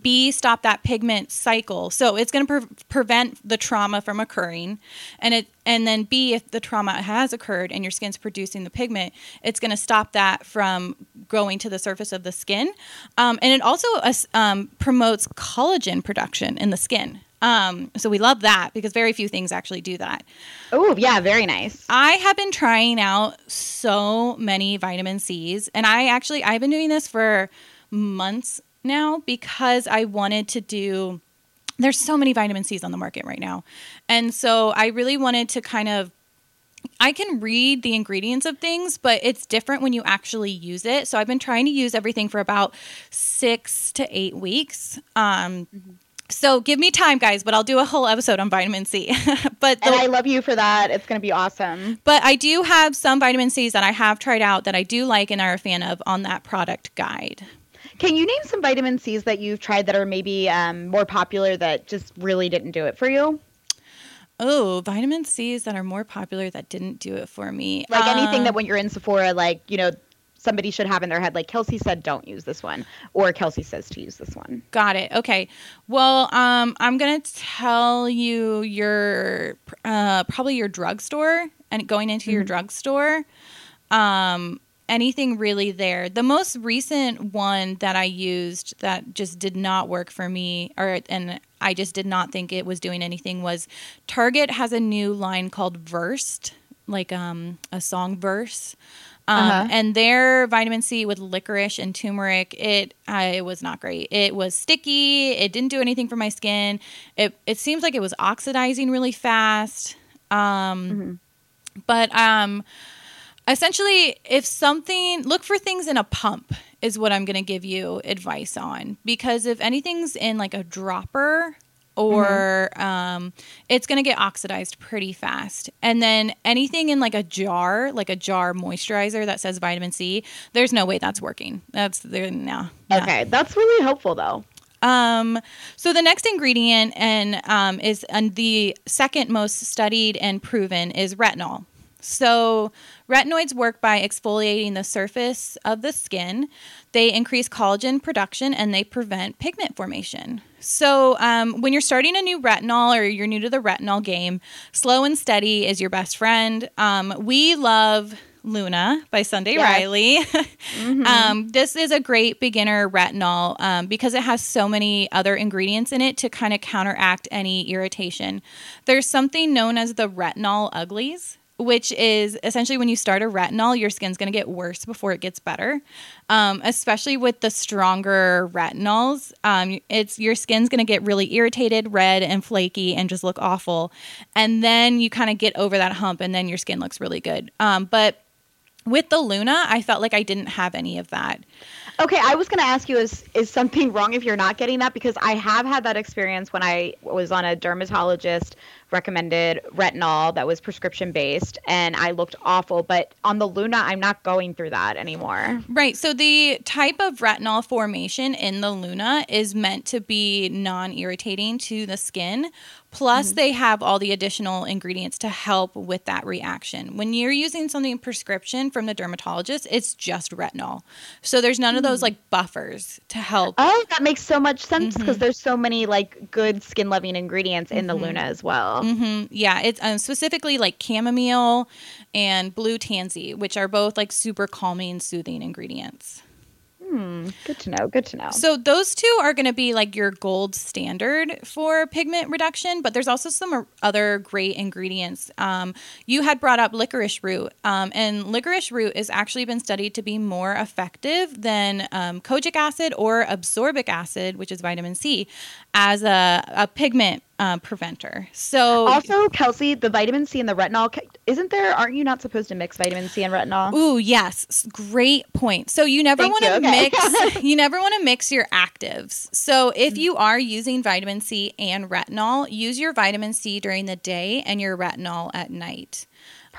B, stop that pigment cycle. So it's going to pre- prevent the trauma from occurring, and it and then B, if the trauma has occurred and your skin's producing the pigment, it's going to stop that from growing to the surface of the skin, um, and it also uh, um, promotes collagen production in the skin. Um, so we love that because very few things actually do that. Oh, yeah, very nice. I have been trying out so many vitamin C's, and I actually I've been doing this for months now because I wanted to do there's so many vitamin C's on the market right now. And so I really wanted to kind of I can read the ingredients of things, but it's different when you actually use it. So I've been trying to use everything for about six to eight weeks. Um, mm-hmm. So give me time, guys, but I'll do a whole episode on vitamin C. [LAUGHS] but the, and I love you for that. It's going to be awesome. But I do have some vitamin C's that I have tried out that I do like and are a fan of on that product guide. Can you name some vitamin C's that you've tried that are maybe um, more popular that just really didn't do it for you? Oh, vitamin C's that are more popular that didn't do it for me. Like anything that um, when you're in Sephora, like, you know, somebody should have in their head, like Kelsey said, don't use this one, or Kelsey says to use this one. Got it. Okay. Well, um, I'm gonna tell you your uh, probably your drugstore and going into mm-hmm. your drugstore. Um, anything really there. The most recent one that I used that just did not work for me, or and I just did not think it was doing anything was Target has a new line called Versed, like um, a song verse. Um, uh-huh. And their vitamin C with licorice and turmeric, it uh, it was not great. It was sticky. It didn't do anything for my skin. It it seems like it was oxidizing really fast. Um, mm-hmm. But um, essentially if something look for things in a pump is what i'm going to give you advice on because if anything's in like a dropper or mm-hmm. um, it's going to get oxidized pretty fast. And then anything in like a jar, like a jar moisturizer that says vitamin C, there's no way that's working. That's there no, no. Okay, that's really helpful though. Um, so the next ingredient and um, is and the second most studied and proven is retinol. So, retinoids work by exfoliating the surface of the skin. They increase collagen production and they prevent pigment formation. So, um, when you're starting a new retinol or you're new to the retinol game, slow and steady is your best friend. Um, we love Luna by Sunday Yes. Riley. [LAUGHS] Mhm. um, this is a great beginner retinol um, because it has so many other ingredients in it to kind of counteract any irritation. There's something known as the retinol uglies. Which is essentially when you start a retinol, your skin's going to get worse before it gets better. Um, especially with the stronger retinols, um, it's your skin's going to get really irritated, red, and flaky, and just look awful. And then you kind of get over that hump, and then your skin looks really good. Um, but with the Luna, I felt like I didn't have any of that. Okay, I was going to ask you is is something wrong if you're not getting that because I have had that experience when I was on a dermatologist recommended retinol that was prescription based and I looked awful, but on the Luna I'm not going through that anymore. Right. So the type of retinol formation in the Luna is meant to be non irritating to the skin. Plus, they have all the additional ingredients to help with that reaction. When you're using something prescription from the dermatologist, it's just retinol. So there's none of those like buffers to help. Oh, that makes so much sense because Mhm. there's so many like good skin loving ingredients in the Mhm. Luna as well. hmm Yeah, it's um, specifically like chamomile and blue tansy, which are both like super calming, soothing ingredients. Hmm, good to know. Good to know. So those two are going to be like your gold standard for pigment reduction, but there's also some other great ingredients. Um, you had brought up licorice root, um, and licorice root has actually been studied to be more effective than um, kojic acid or absorbic acid, which is vitamin C, as a, a pigment uh, preventer. So also, Kelsey, the vitamin C and the retinol, isn't there? Aren't you not supposed to mix vitamin C and retinol? Ooh, yes, great point. So you never want to okay. mix [LAUGHS] [LAUGHS] you never want to mix your actives. So if you are using vitamin C and retinol, use your vitamin C during the day and your retinol at night.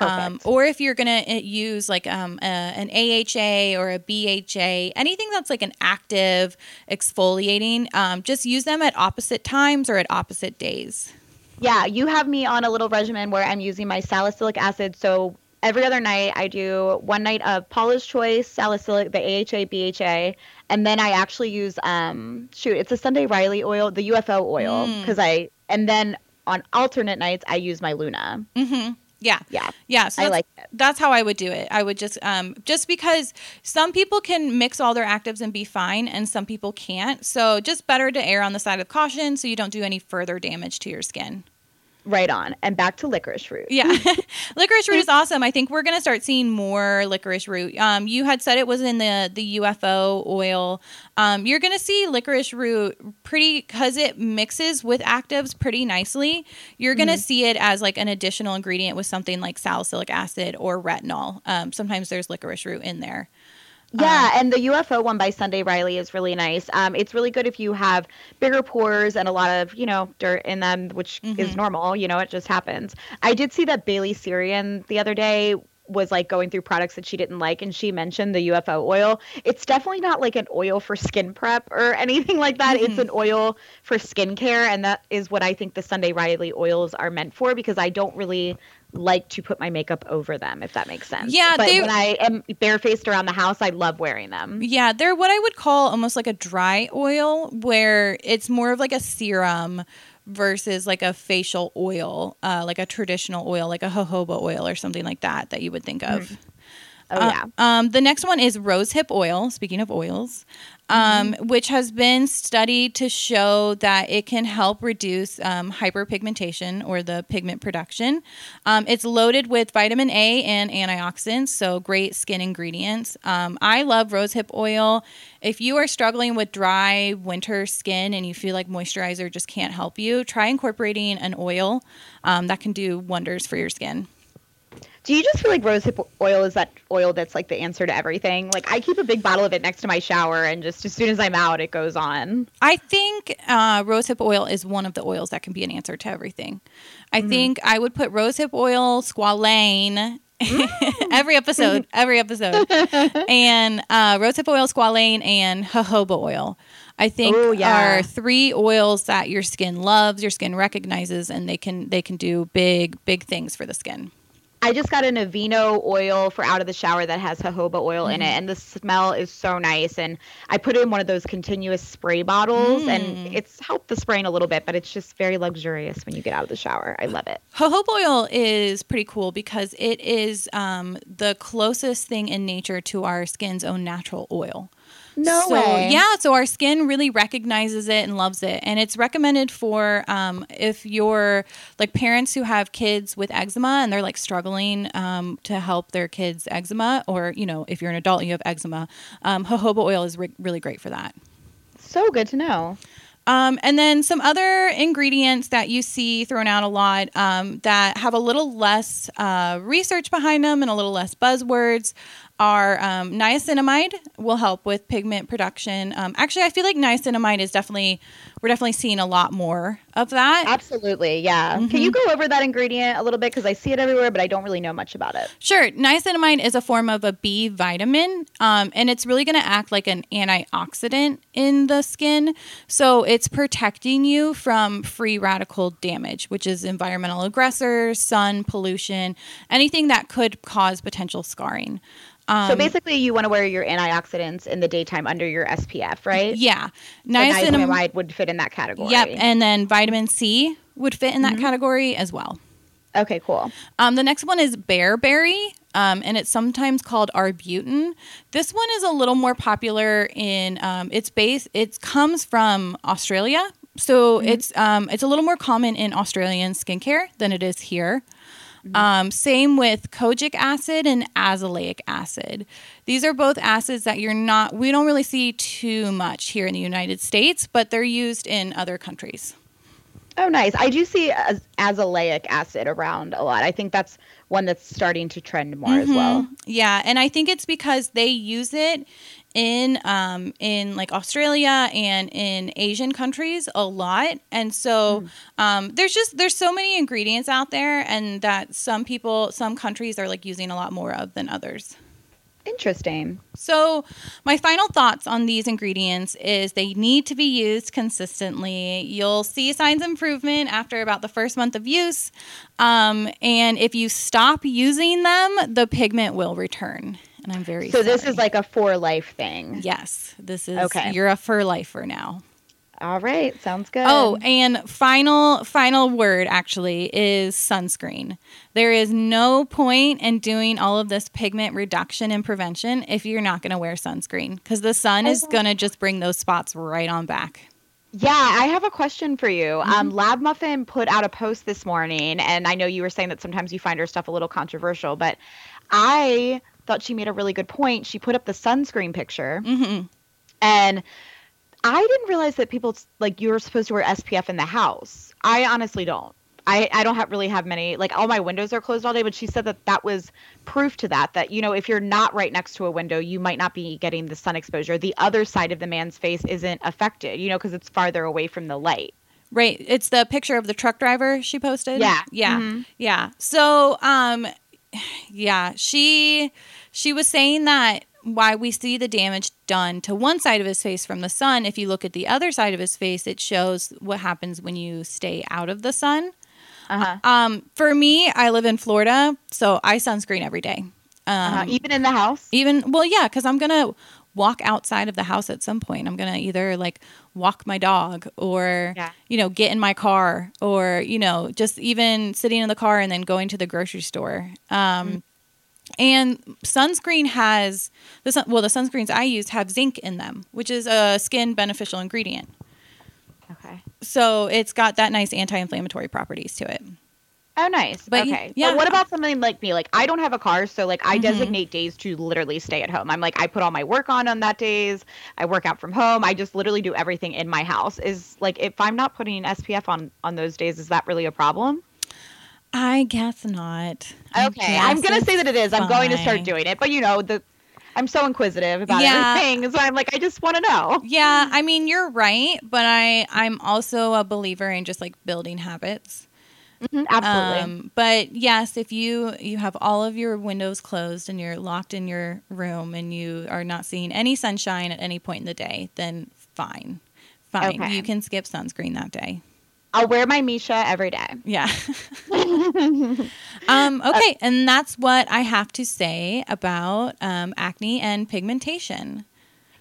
Um, or if you're gonna uh, use like um, a, an AHA or a BHA, anything that's like an active exfoliating, um, just use them at opposite times or at opposite days. Yeah, you have me on a little regimen where I'm using my salicylic acid. So every other night I do one night of Paula's Choice, salicylic, the AHA, BHA, and then I actually use um shoot, it's a Sunday Riley oil, the UFO oil, Mm. because I and then on alternate nights I use my Luna. hmm Yeah, Yeah, yeah. So I like it. that's how I would do it. I would just um just because some people can mix all their actives and be fine and some people can't. So just better to err on the side of caution so you don't do any further damage to your skin. Right on. And back to licorice root. Yeah. [LAUGHS] [LAUGHS] licorice root is awesome. I think we're going to start seeing more licorice root. Um, you had said it was in the, the UFO oil. Um, you're going to see licorice root pretty, because it mixes with actives pretty nicely. You're going to see it as like an additional ingredient with something like salicylic acid or retinol. Um, sometimes there's licorice root in there. Yeah, and the UFO one by Sunday Riley is really nice. Um, it's really good if you have bigger pores and a lot of, you know, dirt in them, which is Mhm. normal, you know, it just happens. I did see that Bailey Sarian the other day was like going through products that she didn't like and she mentioned the UFO oil. It's definitely not like an oil for skin prep or [LAUGHS] anything like that. It's Mhm. an oil for skincare and that is what I think the Sunday Riley oils are meant for because I don't really like to put my makeup over them if that makes sense. Yeah, but they- when I am barefaced around the house, I love wearing them. Yeah, they're what I would call almost like a dry oil, where it's more of like a serum versus like a facial oil, uh, like a traditional oil, like a jojoba oil or something like that that you would think of. Oh Uh, yeah. Um, the next one is rosehip oil. Speaking of oils, um, which has been studied to show that it can help reduce um, hyperpigmentation or the pigment production. Um, it's loaded with vitamin A and antioxidants, so great skin ingredients. Um, I love rosehip oil. If you are struggling with dry winter skin and you feel like moisturizer just can't help you, try incorporating an oil um, that can do wonders for your skin. Do you just feel like rosehip oil is that oil that's like the answer to everything? Like I keep a big bottle of it next to my shower, and just as soon as I'm out, it goes on. I think uh, rosehip oil is one of the oils that can be an answer to everything. I think I would put rosehip oil, squalane. [LAUGHS] every episode, every episode, [LAUGHS] and uh, rosehip oil, squalane, and jojoba oil. I think Ooh, yeah. are three oils that your skin loves, your skin recognizes, and they can they can do big big things for the skin. I just got an Aveeno oil for out of the shower that has jojoba oil mm-hmm. in it, mm-hmm. and the smell is so nice. And I put it in one of those continuous spray bottles, mm. and it's helped the spraying a little bit, but it's just very luxurious when you get out of the shower. I love it. Jojoba oil is pretty cool because it is um, the closest thing in nature to our skin's own natural oil. No so, way. Yeah, so our skin really recognizes it and loves it, and it's recommended for um, if you're like parents who have kids with eczema and they're like struggling um, to help their kids eczema, or you know if you're an adult and you have eczema, um, jojoba oil is re- really great for that. So good to know. Um, and then some other ingredients that you see thrown out a lot um, that have a little less uh, research behind them and a little less buzzwords are um, niacinamide will help with pigment production. Um, actually, I feel like niacinamide is definitely we're definitely seeing a lot more of that. Absolutely, yeah. Mm-hmm. Can you go over that ingredient a little bit because I see it everywhere, but I don't really know much about it. Sure. Niacinamide is a form of a B vitamin, um, and it's really going to act like an antioxidant in the skin. So it's protecting you from free radical damage, which is environmental aggressors, sun pollution, anything that could cause potential scarring. Um, so basically, you want to wear your antioxidants in the daytime under your SPF, right? Yeah, niacinamide would fit in that category. Yep, and then vitamin C would fit in that mm-hmm. category as well. Okay, cool. Um, the next one is bearberry, um, and it's sometimes called arbutin. This one is a little more popular in um, its base. It comes from Australia, so mm-hmm. it's um, it's a little more common in Australian skincare than it is here. Mm-hmm. Um, same with kojic acid and azelaic acid. These are both acids that you're not, we don't really see too much here in the United States, but they're used in other countries. Oh, nice. I do see azelaic acid around a lot. I think that's one that's starting to trend more mm-hmm. as well. Yeah, and I think it's because they use it in um, in like Australia and in Asian countries a lot, and so mm. um, there's just there's so many ingredients out there, and that some people some countries are like using a lot more of than others. Interesting. So, my final thoughts on these ingredients is they need to be used consistently. You'll see signs of improvement after about the first month of use. Um, and if you stop using them, the pigment will return. And I'm very So, sorry. this is like a for life thing. Yes. This is, okay. you're a for lifer now. All right, sounds good. Oh, and final final word actually is sunscreen. There is no point in doing all of this pigment reduction and prevention if you're not going to wear sunscreen because the sun is going to just bring those spots right on back. Yeah, I have a question for you. Mm-hmm. Um, Lab Muffin put out a post this morning, and I know you were saying that sometimes you find her stuff a little controversial, but I thought she made a really good point. She put up the sunscreen picture, mm-hmm. and I didn't realize that people like you're supposed to wear SPF in the house. I honestly don't. I, I don't have really have many like all my windows are closed all day but she said that that was proof to that that you know if you're not right next to a window you might not be getting the sun exposure the other side of the man's face isn't affected you know because it's farther away from the light right it's the picture of the truck driver she posted yeah yeah mm-hmm. yeah so um yeah she she was saying that why we see the damage done to one side of his face from the sun. If you look at the other side of his face, it shows what happens when you stay out of the sun. Uh-huh. Um, for me, I live in Florida, so I sunscreen every day. Uh-huh. Um, uh-huh. Even in the house? Even, well, yeah, because I'm going to walk outside of the house at some point. I'm going to either like walk my dog or, yeah. you know, get in my car or, you know, just even sitting in the car and then going to the grocery store. Um, mm-hmm and sunscreen has the sun, well the sunscreens I use have zinc in them, which is a skin beneficial ingredient. Okay. So it's got that nice anti-inflammatory properties to it. Oh, nice. But okay. Yeah. But what about something like me? Like I don't have a car, so like I mm-hmm. designate days to literally stay at home. I'm like I put all my work on on that days. I work out from home. I just literally do everything in my house. Is like if I'm not putting an SPF on on those days, is that really a problem? I guess not. Okay, I'm gonna say that it is. I'm going to start doing it, but you know the. I'm so inquisitive about yeah. everything, so I'm like, I just want to know. Yeah, I mean, you're right, but I I'm also a believer in just like building habits. Mm-hmm, absolutely. Um, but yes, if you you have all of your windows closed and you're locked in your room and you are not seeing any sunshine at any point in the day, then fine, fine. Okay. You can skip sunscreen that day. I'll wear my Missha every day. Yeah. [LAUGHS] [LAUGHS] um, okay, and that's what I have to say about um, acne and pigmentation.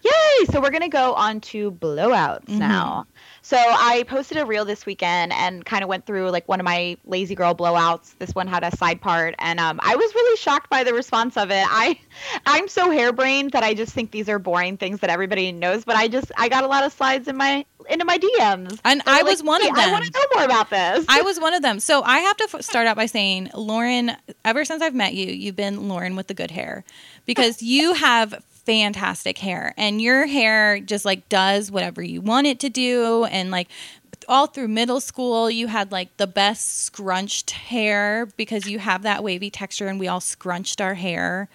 Yay! So we're gonna go on to blowouts mm-hmm. now. So I posted a reel this weekend and kind of went through like one of my lazy girl blowouts. This one had a side part, and um, I was really shocked by the response of it. I, [LAUGHS] I'm so harebrained that I just think these are boring things that everybody knows. But I just I got a lot of slides in my into my DMs, and I was like, one hey, of them. I want to know more about this. I was one of them. So I have to f- start out by saying, Lauren. Ever since I've met you, you've been Lauren with the good hair, because [LAUGHS] you have fantastic hair. And your hair just like does whatever you want it to do. And like all through middle school you had like the best scrunched hair because you have that wavy texture and we all scrunched our hair.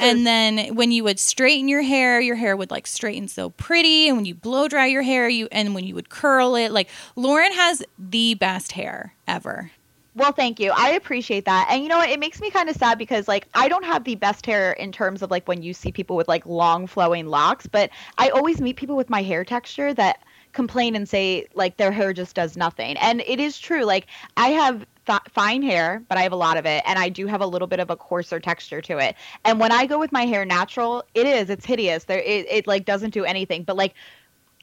And then when you would straighten your hair your hair would like straighten so pretty. And when you blow dry your hair you and when you would curl it like lauren has the best hair ever well, thank you. I appreciate that. And you know what? It makes me kind of sad because like I don't have the best hair in terms of like when you see people with like long flowing locks, but I always meet people with my hair texture that complain and say like their hair just does nothing. And it is true. Like I have fine hair, but I have a lot of it and I do have a little bit of a coarser texture to it. And when I go with my hair natural, it is it's hideous. There it, it like doesn't do anything. But like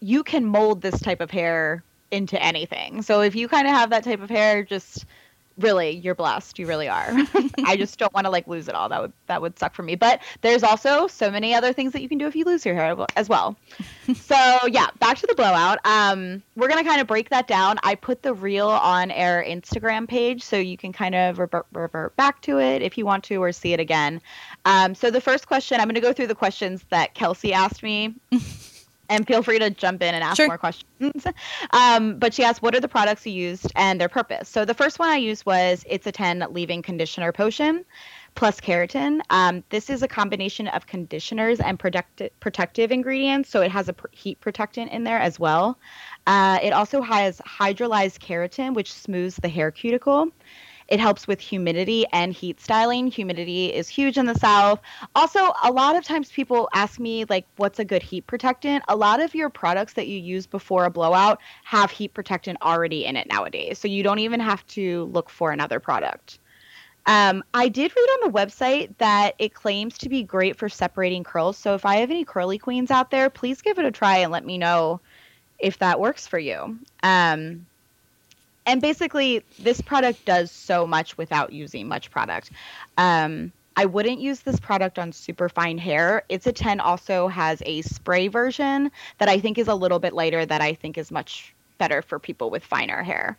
you can mold this type of hair into anything. So if you kind of have that type of hair, just really you're blessed. You really are. [LAUGHS] I just don't want to like lose it all. That would that would suck for me. But there's also so many other things that you can do if you lose your hair as well. [LAUGHS] So yeah back to the blowout. Um we're gonna kind of break that down. I put the reel on our instagram page so you can kind of revert, revert back to it if you want to or see it again. Um so the first question i'm gonna go through the questions that kelsey asked me [LAUGHS] and feel free to jump in and ask sure. more questions. [LAUGHS] um, but she asked, what are the products you used and their purpose? So the first one I used was It's a 10 leave-in conditioner potion plus keratin. Um, this is a combination of conditioners and protect- protective ingredients, so it has a pr- heat protectant in there as well. Uh, it also has hydrolyzed keratin, which smooths the hair cuticle. It helps with humidity and heat styling. Humidity is huge in the South. Also, a lot of times people ask me, like, what's a good heat protectant? A lot of your products that you use before a blowout have heat protectant already in it nowadays. So you don't even have to look for another product. Um, I did read on the website that it claims to be great for separating curls. So if I have any curly queens out there, please give it a try and let me know if that works for you. Um, and basically this product does so much without using much product. Um, i wouldn't use this product on super fine hair. It's a 10 also has a spray version that i think is a little bit lighter that i think is much better for people with finer hair.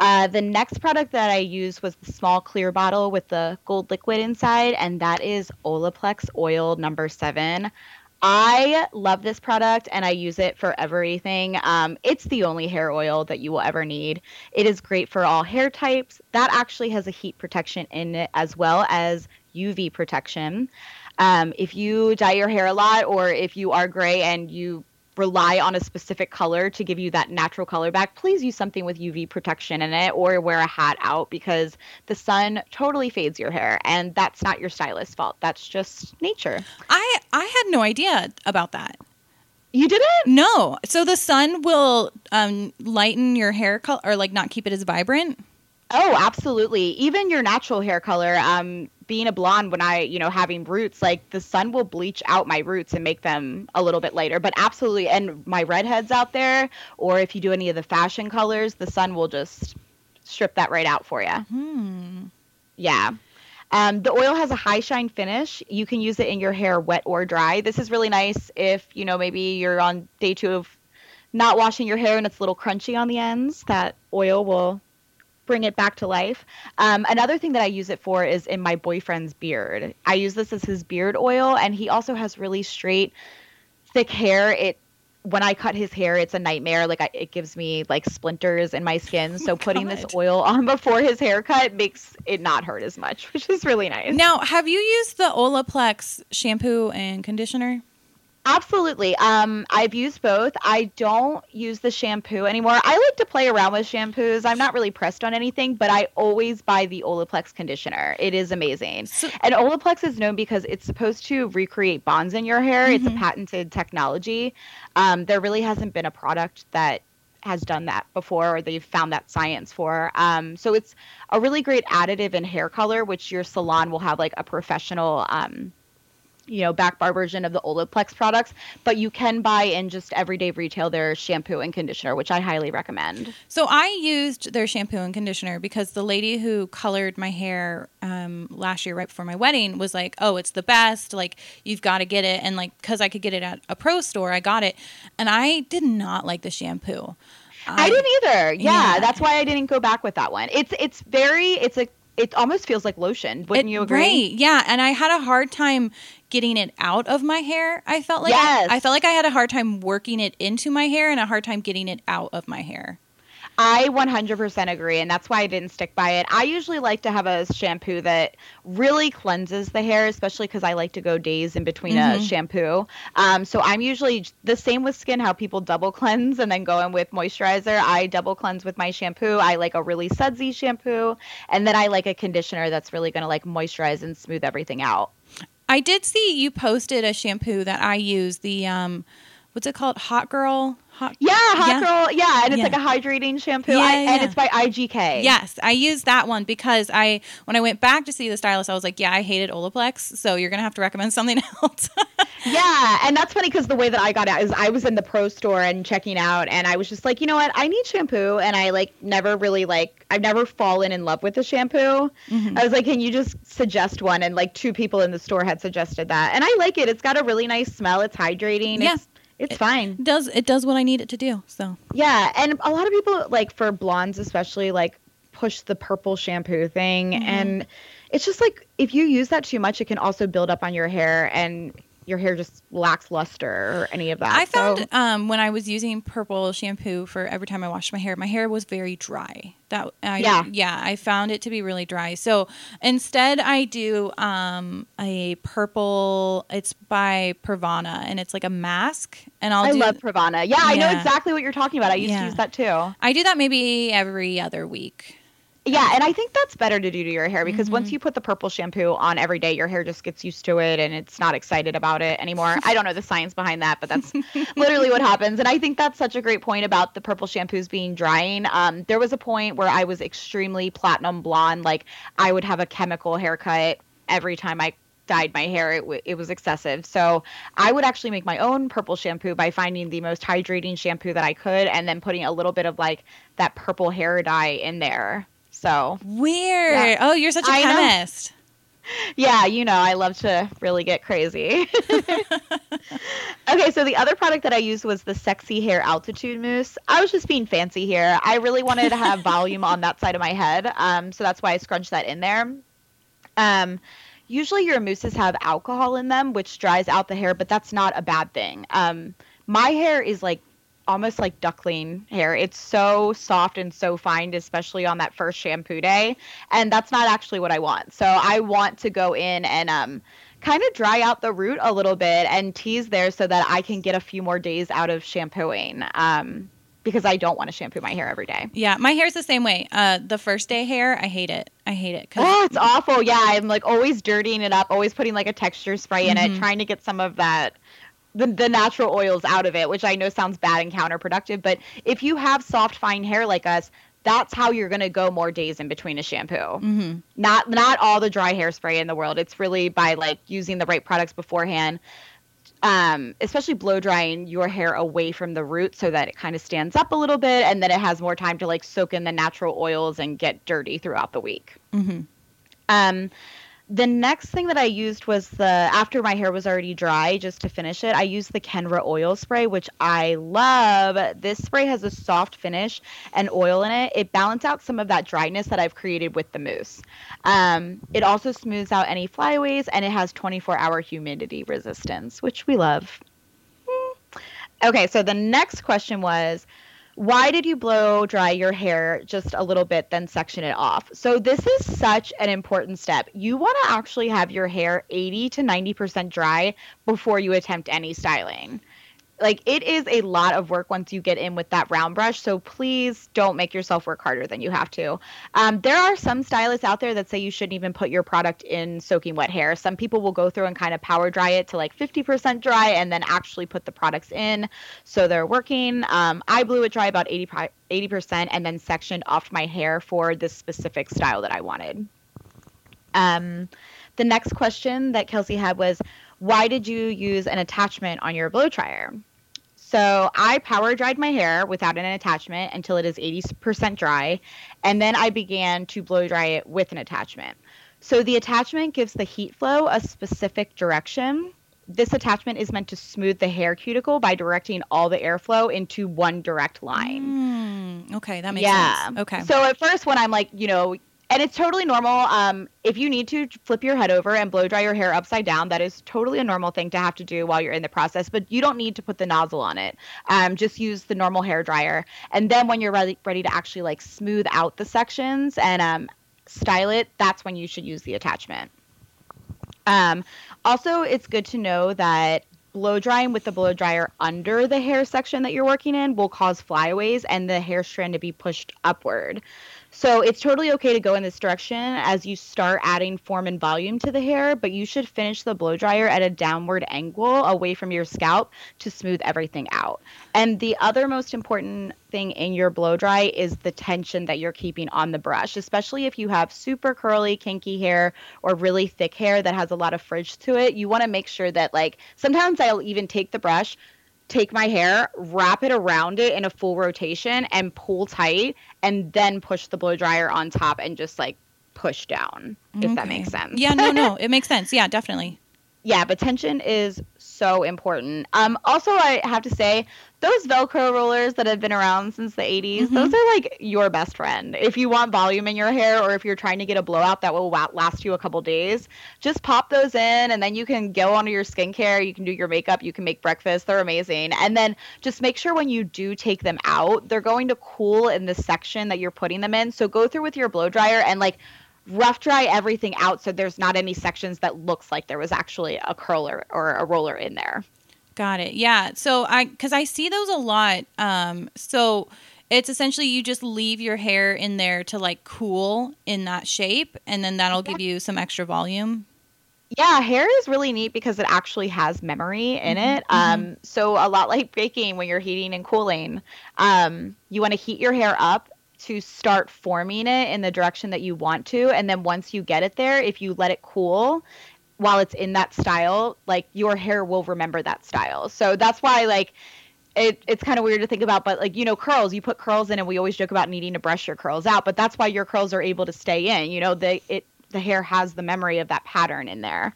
Uh, the next product that I used was the small clear bottle with the gold liquid inside, and that is Olaplex Oil number seven. I love this product and I use it for everything. Um, it's the only hair oil that you will ever need. It is great for all hair types. That actually has a heat protection in it as well as UV protection. Um, if you dye your hair a lot or if you are gray and you rely on a specific color to give you that natural color back, please use something with UV protection in it or wear a hat out because the sun totally fades your hair and that's not your stylist's fault. That's just nature. I I had no idea about that. You didn't? No. So the sun will um, lighten your hair color or like not keep it as vibrant? Oh, absolutely. Even your natural hair color. Um, being a blonde, when I, you know, having roots, like the sun will bleach out my roots and make them a little bit lighter. But absolutely, and my redheads out there, or if you do any of the fashion colors, the sun will just strip that right out for you. Hmm. Yeah. Um, the oil has a high shine finish. You can use it in your hair wet or dry. This is really nice if, you know, maybe you're on day two of not washing your hair and it's a little crunchy on the ends. That oil will bring it back to life. Um, another thing that I use it for is in my boyfriend's beard. I use this as his beard oil, and he also has really straight, thick hair. It when I cut his hair, it's a nightmare. Like I, it gives me like splinters in my skin. So oh putting God. this oil on [LAUGHS] before his haircut makes it not hurt as much, [LAUGHS] which is really nice. Now, have you used the Olaplex shampoo and conditioner? Absolutely. Um, I've used both. I don't use the shampoo anymore. I like to play around with shampoos. I'm not really pressed on anything, but I always buy the Olaplex conditioner. It is amazing. So, and Olaplex is known because it's supposed to recreate bonds in your hair. Mm-hmm. It's a mm-hmm. patented technology. Um, there really hasn't been a product that has done that before or they've found that science for. Um, so it's a really great additive in hair color, which your salon will have like a professional um, you know, back bar version of the Olaplex products, but you can buy in just everyday retail their shampoo and conditioner, which I highly recommend. So I used their shampoo and conditioner because the lady who colored my hair um, last year, right before my wedding, was like, "Oh, it's the best! Like you've got to get it." And like, because I could get it at a pro store, I got it, and I did not like the shampoo. I, I didn't either. Yeah, yeah, that's why I didn't go back with that one. It's it's very it's a it almost feels like lotion. Wouldn't it, you agree? Right. Yeah. And I had a hard time getting it out of my hair. I felt like yes. I, I felt like I had a hard time working it into my hair and a hard time getting it out of my hair. I 100% agree, and that's why I didn't stick by it. I usually like to have a shampoo that really cleanses the hair, especially because I like to go days in between mm-hmm. a shampoo. Um, so I'm usually the same with skin, how people double [LAUGHS] cleanse and then go in with moisturizer. I double cleanse with my shampoo. I like a really sudsy shampoo, and then I like a conditioner that's really going to like moisturize and smooth everything out. I did see you posted a shampoo that I use. The um, what's it called? Hot Girl. Hot, yeah, Hot yeah. Girl. Yeah, and it's yeah. like a hydrating shampoo. Yeah, I, and it's by IGK. Yes, I used that one because I when I went back to see the stylist, I was like, yeah, I hated Olaplex, so you're gonna have to recommend [LAUGHS] something else. yeah, and that's funny because the way that I got it is I was in the pro store and checking out, and I was just like, you know what, I need shampoo, and I like never really like I've never fallen in love with the shampoo. Mm-hmm. I was like, can you just suggest one? And like two people in the store had suggested that, and I like it. It's got a really nice smell. It's hydrating. Yeah. It's, it's fine. It does it does what I need it to do. So yeah, and a lot of people like for blondes especially like push the purple shampoo thing, mm-hmm. and it's just like if you use that too much, it can also build up on your hair and your hair just lacks luster or any of that. I found so. um, when I was using purple shampoo for every time I washed my hair, my hair was very dry. That I, yeah, yeah, I found it to be really dry. So instead, I do um, a purple. It's by Pravana, and it's like a mask. And I'll I do, love Pravana. Yeah, yeah, I know exactly what you're talking about. I used yeah. to use that too. I do that maybe every other week. Yeah, and I think that's better to do to your hair because mm-hmm. once you put the purple shampoo on every day, your hair just gets used to it and it's not excited about it anymore. I don't know the science behind that, but that's [LAUGHS] literally what happens. And I think that's such a great point about the purple shampoos being drying. Um, there was a point where I was extremely platinum blonde, like I would have a chemical haircut every time I dyed my hair. It, w- it was excessive. So I would actually make my own purple shampoo by finding the most hydrating shampoo that I could and then putting a little bit of like that purple hair dye in there. So weird. Yeah. Oh, you're such a I chemist. Know. Yeah, you know, I love to really get crazy. [LAUGHS] okay, so the other product that I used was the Sexy Hair Altitude Mousse. I was just being fancy here. I really wanted to have volume on that side of my head, um, so that's why I scrunched that in there. Um, usually your mousses have alcohol in them, which dries out the hair, but that's not a bad thing. Um, my hair is like almost like duckling hair. It's so soft and so fine, especially on that first shampoo day. And that's not actually what I want. So I want to go in and um kind of dry out the root a little bit and tease there so that I can get a few more days out of shampooing. Um because I don't want to shampoo my hair every day. Yeah, my hair's the same way. Uh, the first day hair, I hate it. I hate it. Cause oh, it's awful. Yeah, I'm like always dirtying it up, always putting like a texture spray in mm-hmm. it, trying to get some of that the, the natural oils out of it, which I know sounds bad and counterproductive. But if you have soft, fine hair like us, that's how you're going to go more days in between a shampoo. Mm-hmm. Not not all the dry hairspray in the world. It's really by like using the right products beforehand. Um, especially blow drying your hair away from the root so that it kind of stands up a little bit and then it has more time to like soak in the natural oils and get dirty throughout the week. Mm-hmm. Um, the next thing that I used was the after my hair was already dry, just to finish it, I used the Kenra oil spray, which I love. This spray has a soft finish and oil in it. It balances out some of that dryness that I've created with the mousse. Um, it also smooths out any flyaways and it has 24 hour humidity resistance, which we love. Hmm. Okay, so the next question was why did you blow dry your hair just a little bit, then section it off? So, this is such an important step. You want to actually have your hair 80 to 90% dry before you attempt any styling. Like it is a lot of work once you get in with that round brush. So please don't make yourself work harder than you have to. Um, there are some stylists out there that say you shouldn't even put your product in soaking wet hair. Some people will go through and kind of power dry it to like 50% dry and then actually put the products in so they're working. Um, I blew it dry about 80 80% and then sectioned off my hair for this specific style that I wanted. Um, the next question that Kelsey had was, why did you use an attachment on your blow dryer? So I power dried my hair without an attachment until it is 80% dry, and then I began to blow dry it with an attachment. So the attachment gives the heat flow a specific direction. This attachment is meant to smooth the hair cuticle by directing all the airflow into one direct line. Mm, okay, that makes yeah. sense. Okay. So at first, when I'm like, you know, and it's totally normal. Um, if you need to flip your head over and blow dry your hair upside down, that is totally a normal thing to have to do while you're in the process. But you don't need to put the nozzle on it. Um, just use the normal hair dryer, and then when you're ready ready to actually like smooth out the sections and um, style it, that's when you should use the attachment. Um, also, it's good to know that blow drying with the blow dryer under the hair section that you're working in will cause flyaways and the hair strand to be pushed upward. So it's totally okay to go in this direction as you start adding form and volume to the hair, but you should finish the blow dryer at a downward angle away from your scalp to smooth everything out. And the other most important thing in your blow dry is the tension that you're keeping on the brush, especially if you have super curly, kinky hair or really thick hair that has a lot of fridge to it. You want to make sure that, like, sometimes I'll even take the brush take my hair, wrap it around it in a full rotation, and pull tight, and then push the blow dryer on top and just like push down, if okay. that makes sense. Yeah, no, no, [LAUGHS] it makes sense. Yeah, definitely. Yeah, but tension is so important. Um, also, I have to say, those Velcro rollers that have been around since the 80s, mm-hmm. those are like your best friend. If you want volume in your hair or if you're trying to get a blowout that will last you a couple days, just pop those in and then you can go onto your skincare, you can do your makeup, you can make breakfast. They're amazing. And then just make sure when you do take them out, they're going to cool in the section that you're putting them in. So go through with your blow dryer and like rough dry everything out so there's not any sections that looks like there was actually a curler or a roller in there. Got it. Yeah. So I cuz I see those a lot. Um so it's essentially you just leave your hair in there to like cool in that shape and then that'll give you some extra volume. Yeah, hair is really neat because it actually has memory in mm-hmm. it. Um, mm-hmm. so a lot like baking when you're heating and cooling. Um, you want to heat your hair up to start forming it in the direction that you want to. And then once you get it there, if you let it cool while it's in that style, like your hair will remember that style. So that's why, like, it, it's kind of weird to think about, but like, you know, curls, you put curls in and we always joke about needing to brush your curls out, but that's why your curls are able to stay in. You know, the, it, the hair has the memory of that pattern in there.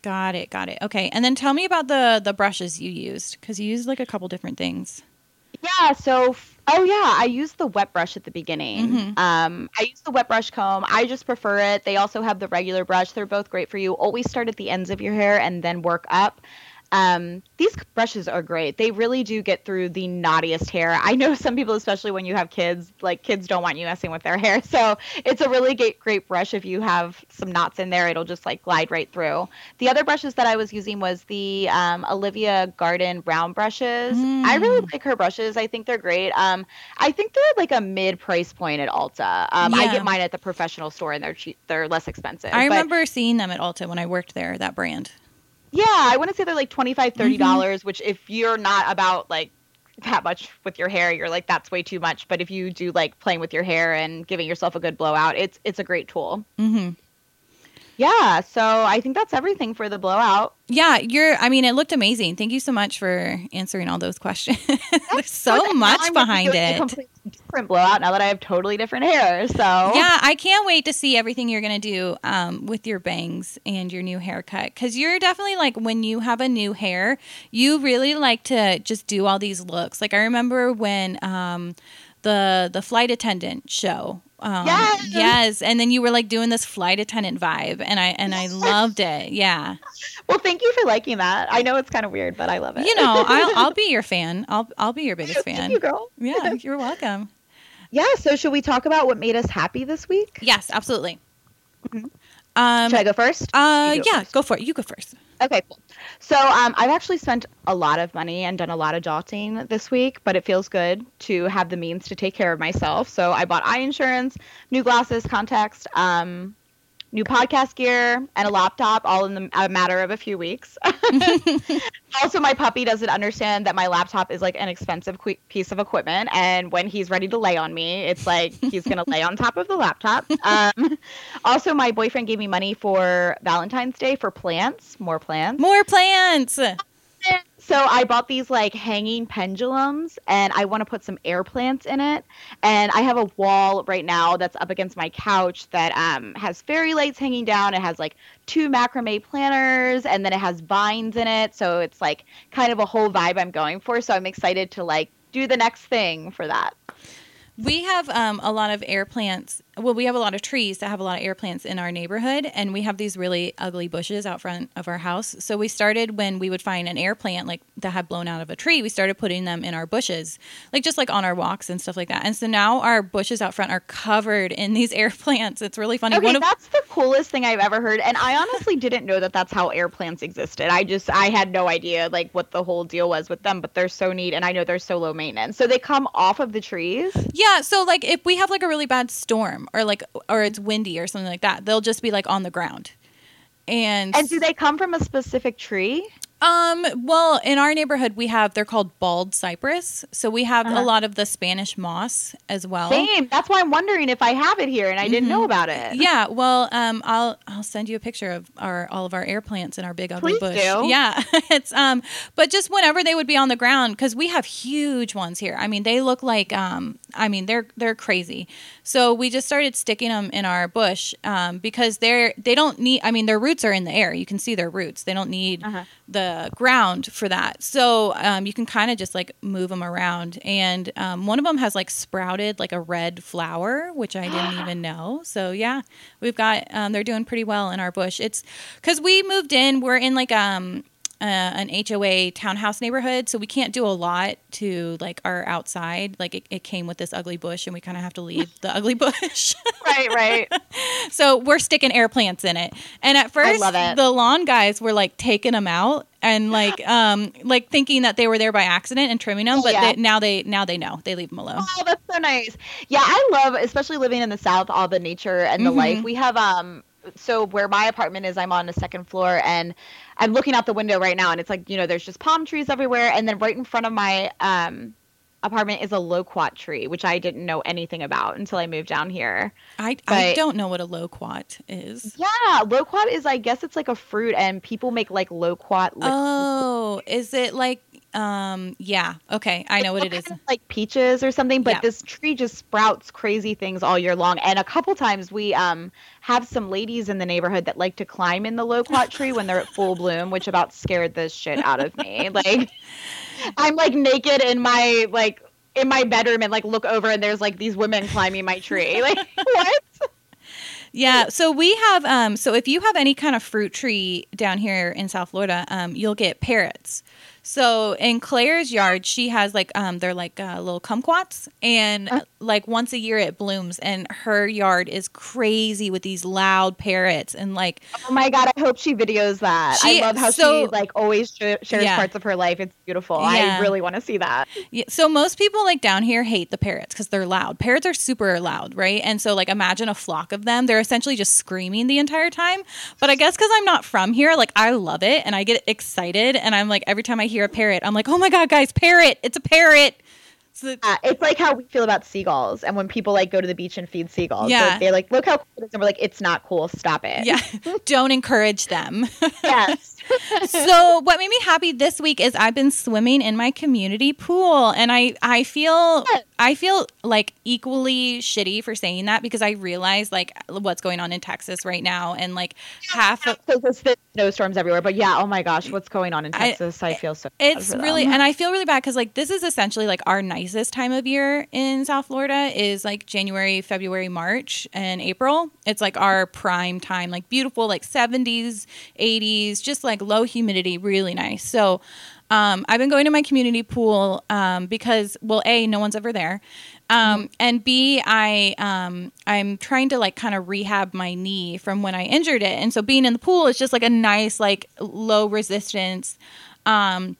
Got it. Got it. Okay. And then tell me about the, the brushes you used because you used like a couple different things. Yeah. So Oh yeah, I use the wet brush at the beginning. Mm-hmm. Um, I use the wet brush comb. I just prefer it. They also have the regular brush. They're both great for you. Always start at the ends of your hair and then work up. Um, these brushes are great. They really do get through the naughtiest hair. I know [LAUGHS] some people, especially when you have kids, like kids don't want you messing with their [LAUGHS] hair. So it's a really great, great brush. If you have some knots in there, it'll just like glide right through. The other brushes that I was using was the um, Olivia Garden round brushes. Mm. I really like her brushes. I think they're great. Um, I think they're like a mid price point at Ulta. Um, yeah. I get mine at the professional store and they're cheap. They're less expensive. I remember seeing them at Ulta when I worked there. That brand. Yeah, I want to say they're like 25 30 mm-hmm. dollars, mm-hmm. which if you're not about like that much with your hair, you're like that's way too much. But if you do like playing with your hair and giving yourself a good blowout, it's it's a great tool. Mm-hmm. Yeah, so I think that's everything for the blowout. Yeah, you're. I mean, it looked amazing. Thank you so much for answering all those questions. [LAUGHS] There's so much behind it. Different blowout now that I have totally different hair. So yeah, I can't wait to see everything you're gonna do um, with your bangs and your new haircut because you're definitely like when you have a new hair, you really like to just do all these looks. Like I remember when. Um, the the flight attendant show um, yes. yes. And then you were like doing this flight attendant vibe and I and I loved it. Yeah. Well, thank you for liking that. I know it's kind of weird, but I love it. You know, I'll I'll be [LAUGHS] your fan. I'll I'll be your biggest fan. Thank you, girl. Yeah, [LAUGHS] you're welcome. Yeah, so should we talk about what made us happy this week? Yes, absolutely. Mm-hmm. Um, should I go first? Uh, go yeah, first. go for it. You go first. Okay, cool. So um, I've actually spent a lot of money and done a lot of jotting this week, but it feels good to have the means to take care of myself. So I bought eye insurance, new glasses, contacts, um, new podcast gear, and a laptop, all in the, a matter of a few weeks. [LAUGHS] also, my puppy doesn't understand that my laptop is like an expensive piece of equipment, and when he's ready to lay on me, it's like he's gonna lay on top of the laptop. [LAUGHS] Um, also, my boyfriend gave me money for Valentine's Day for plants, more plants. More plants. So I bought these like hanging pendulums and I want to put some air plants in it. And I have a wall right now that's up against my couch that um, has fairy lights hanging down. It has like two macrame planters and then it has vines in it. So it's like kind of a whole vibe I'm going for. So I'm excited to like do the next thing for that. We have um, a lot of air plants. Well, we have a lot of trees that have a lot of air plants in our neighborhood, and we have these really ugly bushes out front of our house. So we started when we would find an air plant like that had blown out of a tree. We started putting them in our bushes, like just like on our walks and stuff like that. And so now our bushes out front are covered in these [LAUGHS] air plants. It's really funny. Okay, One of- that's the coolest thing I've ever heard, and I honestly didn't know that that's how air plants existed. I just I had no idea like what the whole deal was with them, but they're so neat, and I know they're so low maintenance. So they come off of the trees. Yeah, so like if we have like a really bad storm or like or it's windy or something like that, they'll just be like on the ground. And And do they come from a specific tree? Um well, in our neighborhood we have they're called bald cypress. So we have Uh-huh. a lot of the Spanish moss as well. Same. That's why I'm wondering if I have it here and I didn't know about it. Yeah, well, um, I'll I'll send you a picture of our all of our air plants in our big ugly Please bush. do. Yeah, [LAUGHS] it's um, but just whenever they would be on the ground because we have huge ones here. I mean, they look like um, I mean they're they're crazy. So we just started sticking them in our bush um, because they're they don't need. I mean, their roots are in the air. You can see their roots. They don't need Uh-huh. The ground for that. So um, you can kind of just like move them around. And um, one of them has like sprouted like a red flower, which I didn't even [GASPS] know. So yeah, we've got um, they're doing pretty well in our bush. It's because we moved in. We're in like um. Uh, an HOA townhouse neighborhood, so we can't do a lot to like our outside. Like it, it came with this ugly bush, and we kind of have to leave the [LAUGHS] ugly bush. Right, right. [LAUGHS] So we're sticking air plants in it. And at first, love it. the lawn guys were like taking them out and like [GASPS] um like thinking that they were there by accident and trimming them, but Yeah. they, now they now they know they leave them alone. Oh, that's so nice. Yeah, I love, especially living in the South, all the nature and the Mhm. life. We have um so where my apartment is, I'm on the second floor and I'm looking out the window right now and it's like, you know, there's just palm trees everywhere and then right in front of my um apartment is a loquat tree, which I didn't know anything about until I moved down here. I I don't know what a loquat is. Yeah, loquat is I guess it's like a fruit and people make like loquat liquid Oh, is it like um yeah, okay, I know what it is. of like peaches or something but Yeah. this tree just sprouts crazy things all year long. And a couple times we um have some ladies in the neighborhood that like to climb in the loquat tree when they're at full [LAUGHS] bloom which about scared the shit out of me. [LAUGHS] Like i'm like naked in my like in my bedroom and like look over and there's like these women climbing my tree. [LAUGHS] Like what? Yeah, so we have um so if you have any kind of fruit tree down here in South Florida, um you'll get parrots. So in Claire's yard, she has like um they're like uh, little kumquats and Uh. like once a year it blooms and her yard is crazy with these loud parrots and like oh my god i hope she videos that She- i love how so- she like always sh- shares Yeah. parts of her life it's beautiful Yeah. i really want to see that Yeah, so most people like down here hate the parrots because they're loud. Parrots are super loud, right? And so like imagine a flock of them. They're essentially just screaming the entire time. But I guess because I'm not from here, like I love it and I get excited and I'm like every time I hear a parrot, I'm like, oh my god, guys, parrot! It's a parrot. So Yeah, it's like how we feel about seagulls, and when people like go to the beach and feed seagulls, Yeah. they're like, "Look how cool it is," and we're like, "It's not cool. Stop it." yeah, [LAUGHS] don't encourage them. [LAUGHS] yes. [LAUGHS] so what made me happy this week is I've been swimming in my community pool and I I feel I feel like equally shitty for saying that because I realize like what's going on in Texas right now and like half of So there's the snowstorms everywhere, but yeah, oh my gosh, what's going on in Texas? I, feel so. bad it's really and I feel really bad cuz like this is essentially like our nicest time of year in South Florida is like January, February, March and April. It's like our prime time, like beautiful like 70s, 80s, just like low humidity, really nice. So Um, I've been going to my community pool um, because, well, a no one's ever there, um, and b I um, I'm trying to like kind of rehab my knee from when I injured it, and so being in the pool is just like a nice like low resistance. Um,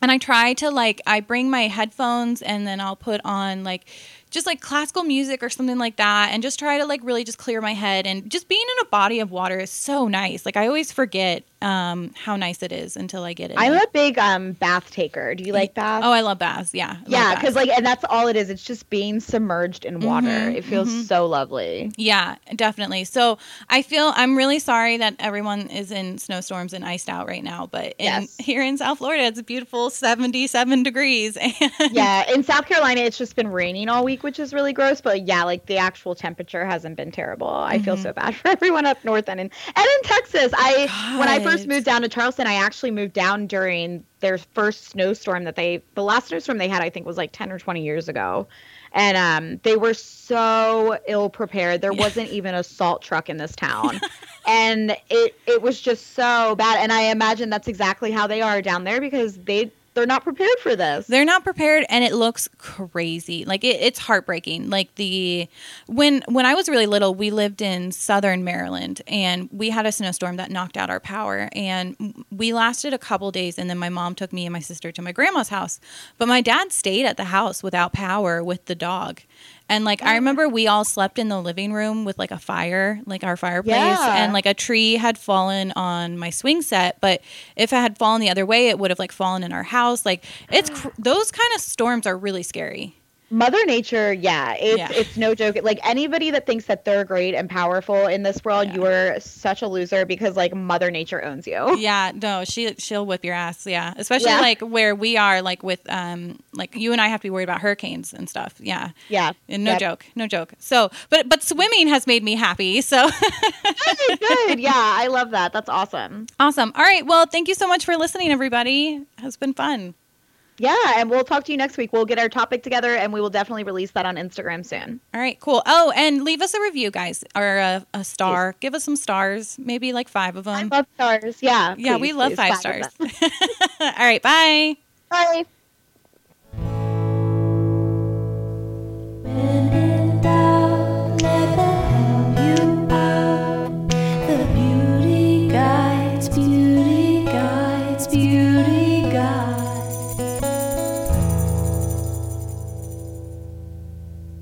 and I try to like I bring my headphones and then I'll put on like just like classical music or something like that and just try to like really just clear my head and just being in a body of water is so nice. Like I always forget um how nice it is until I get it. I'm a big um bath taker. Do you like baths? Oh, I love baths. Yeah. I yeah, because like, and that's all it is. It's just being submerged in water. Mhm, It feels mhm. so lovely. Yeah, definitely. So I feel I'm really sorry that everyone is in snowstorms and iced out right now, but in, Yes. here in South Florida, it's a beautiful 77 degrees. And [LAUGHS] yeah, in South Carolina, it's just been raining all week, which is really gross. But yeah, like the actual temperature hasn't been terrible. I feel Mhm. so bad [LAUGHS] for everyone up north and in and in Texas. I when I first moved down to Charleston, I actually moved down during their first snowstorm that they the last snowstorm they had, I think, was like ten or twenty years ago. And um, they were so ill prepared. There wasn't even a salt truck in this town. [LAUGHS] and it it was just so bad. And I imagine that's exactly how they are down there because they they're not prepared for this. They're not prepared, and it looks crazy. Like it, it's heartbreaking. Like the when when I was really little, we lived in southern Maryland, and we had a snowstorm that knocked out our power. And we lasted a couple days, and then my mom took me and my sister to my grandma's house. But my dad stayed at the house without power with the dog. And like I remember we all slept in the living room with like a fire, like our fireplace, Yeah. and like a tree had fallen on my swing set, but if it had fallen the other way, it would have like fallen in our house. Like it's cr- those kind of storms are really scary. Mother Nature, yeah, it's Yeah. it's no joke. Like anybody that thinks that they're great and powerful in this world, Yeah. you are such a loser because like Mother Nature owns you. [LAUGHS] Yeah, no, she she'll whip your ass. Yeah, especially Yeah. like where we are, like with um, like you and I have to be worried about hurricanes and stuff. Yeah, Yeah. and no Yep. joke, no joke. So, but but swimming has made me happy. So [LAUGHS] Good, good. Yeah, I love that. That's awesome. awesome. All right, well, thank you so much for listening, everybody. It has been fun. Yeah, and we'll talk to you next week. We'll get our topic together and we will definitely release that on Instagram soon. All right, cool. Oh, and leave us a review, guys, or a, a star. Give us some stars, maybe like five of them. I love stars. Yeah. yeah, please, we love please, five of stars. [LAUGHS] All right, bye. Bye.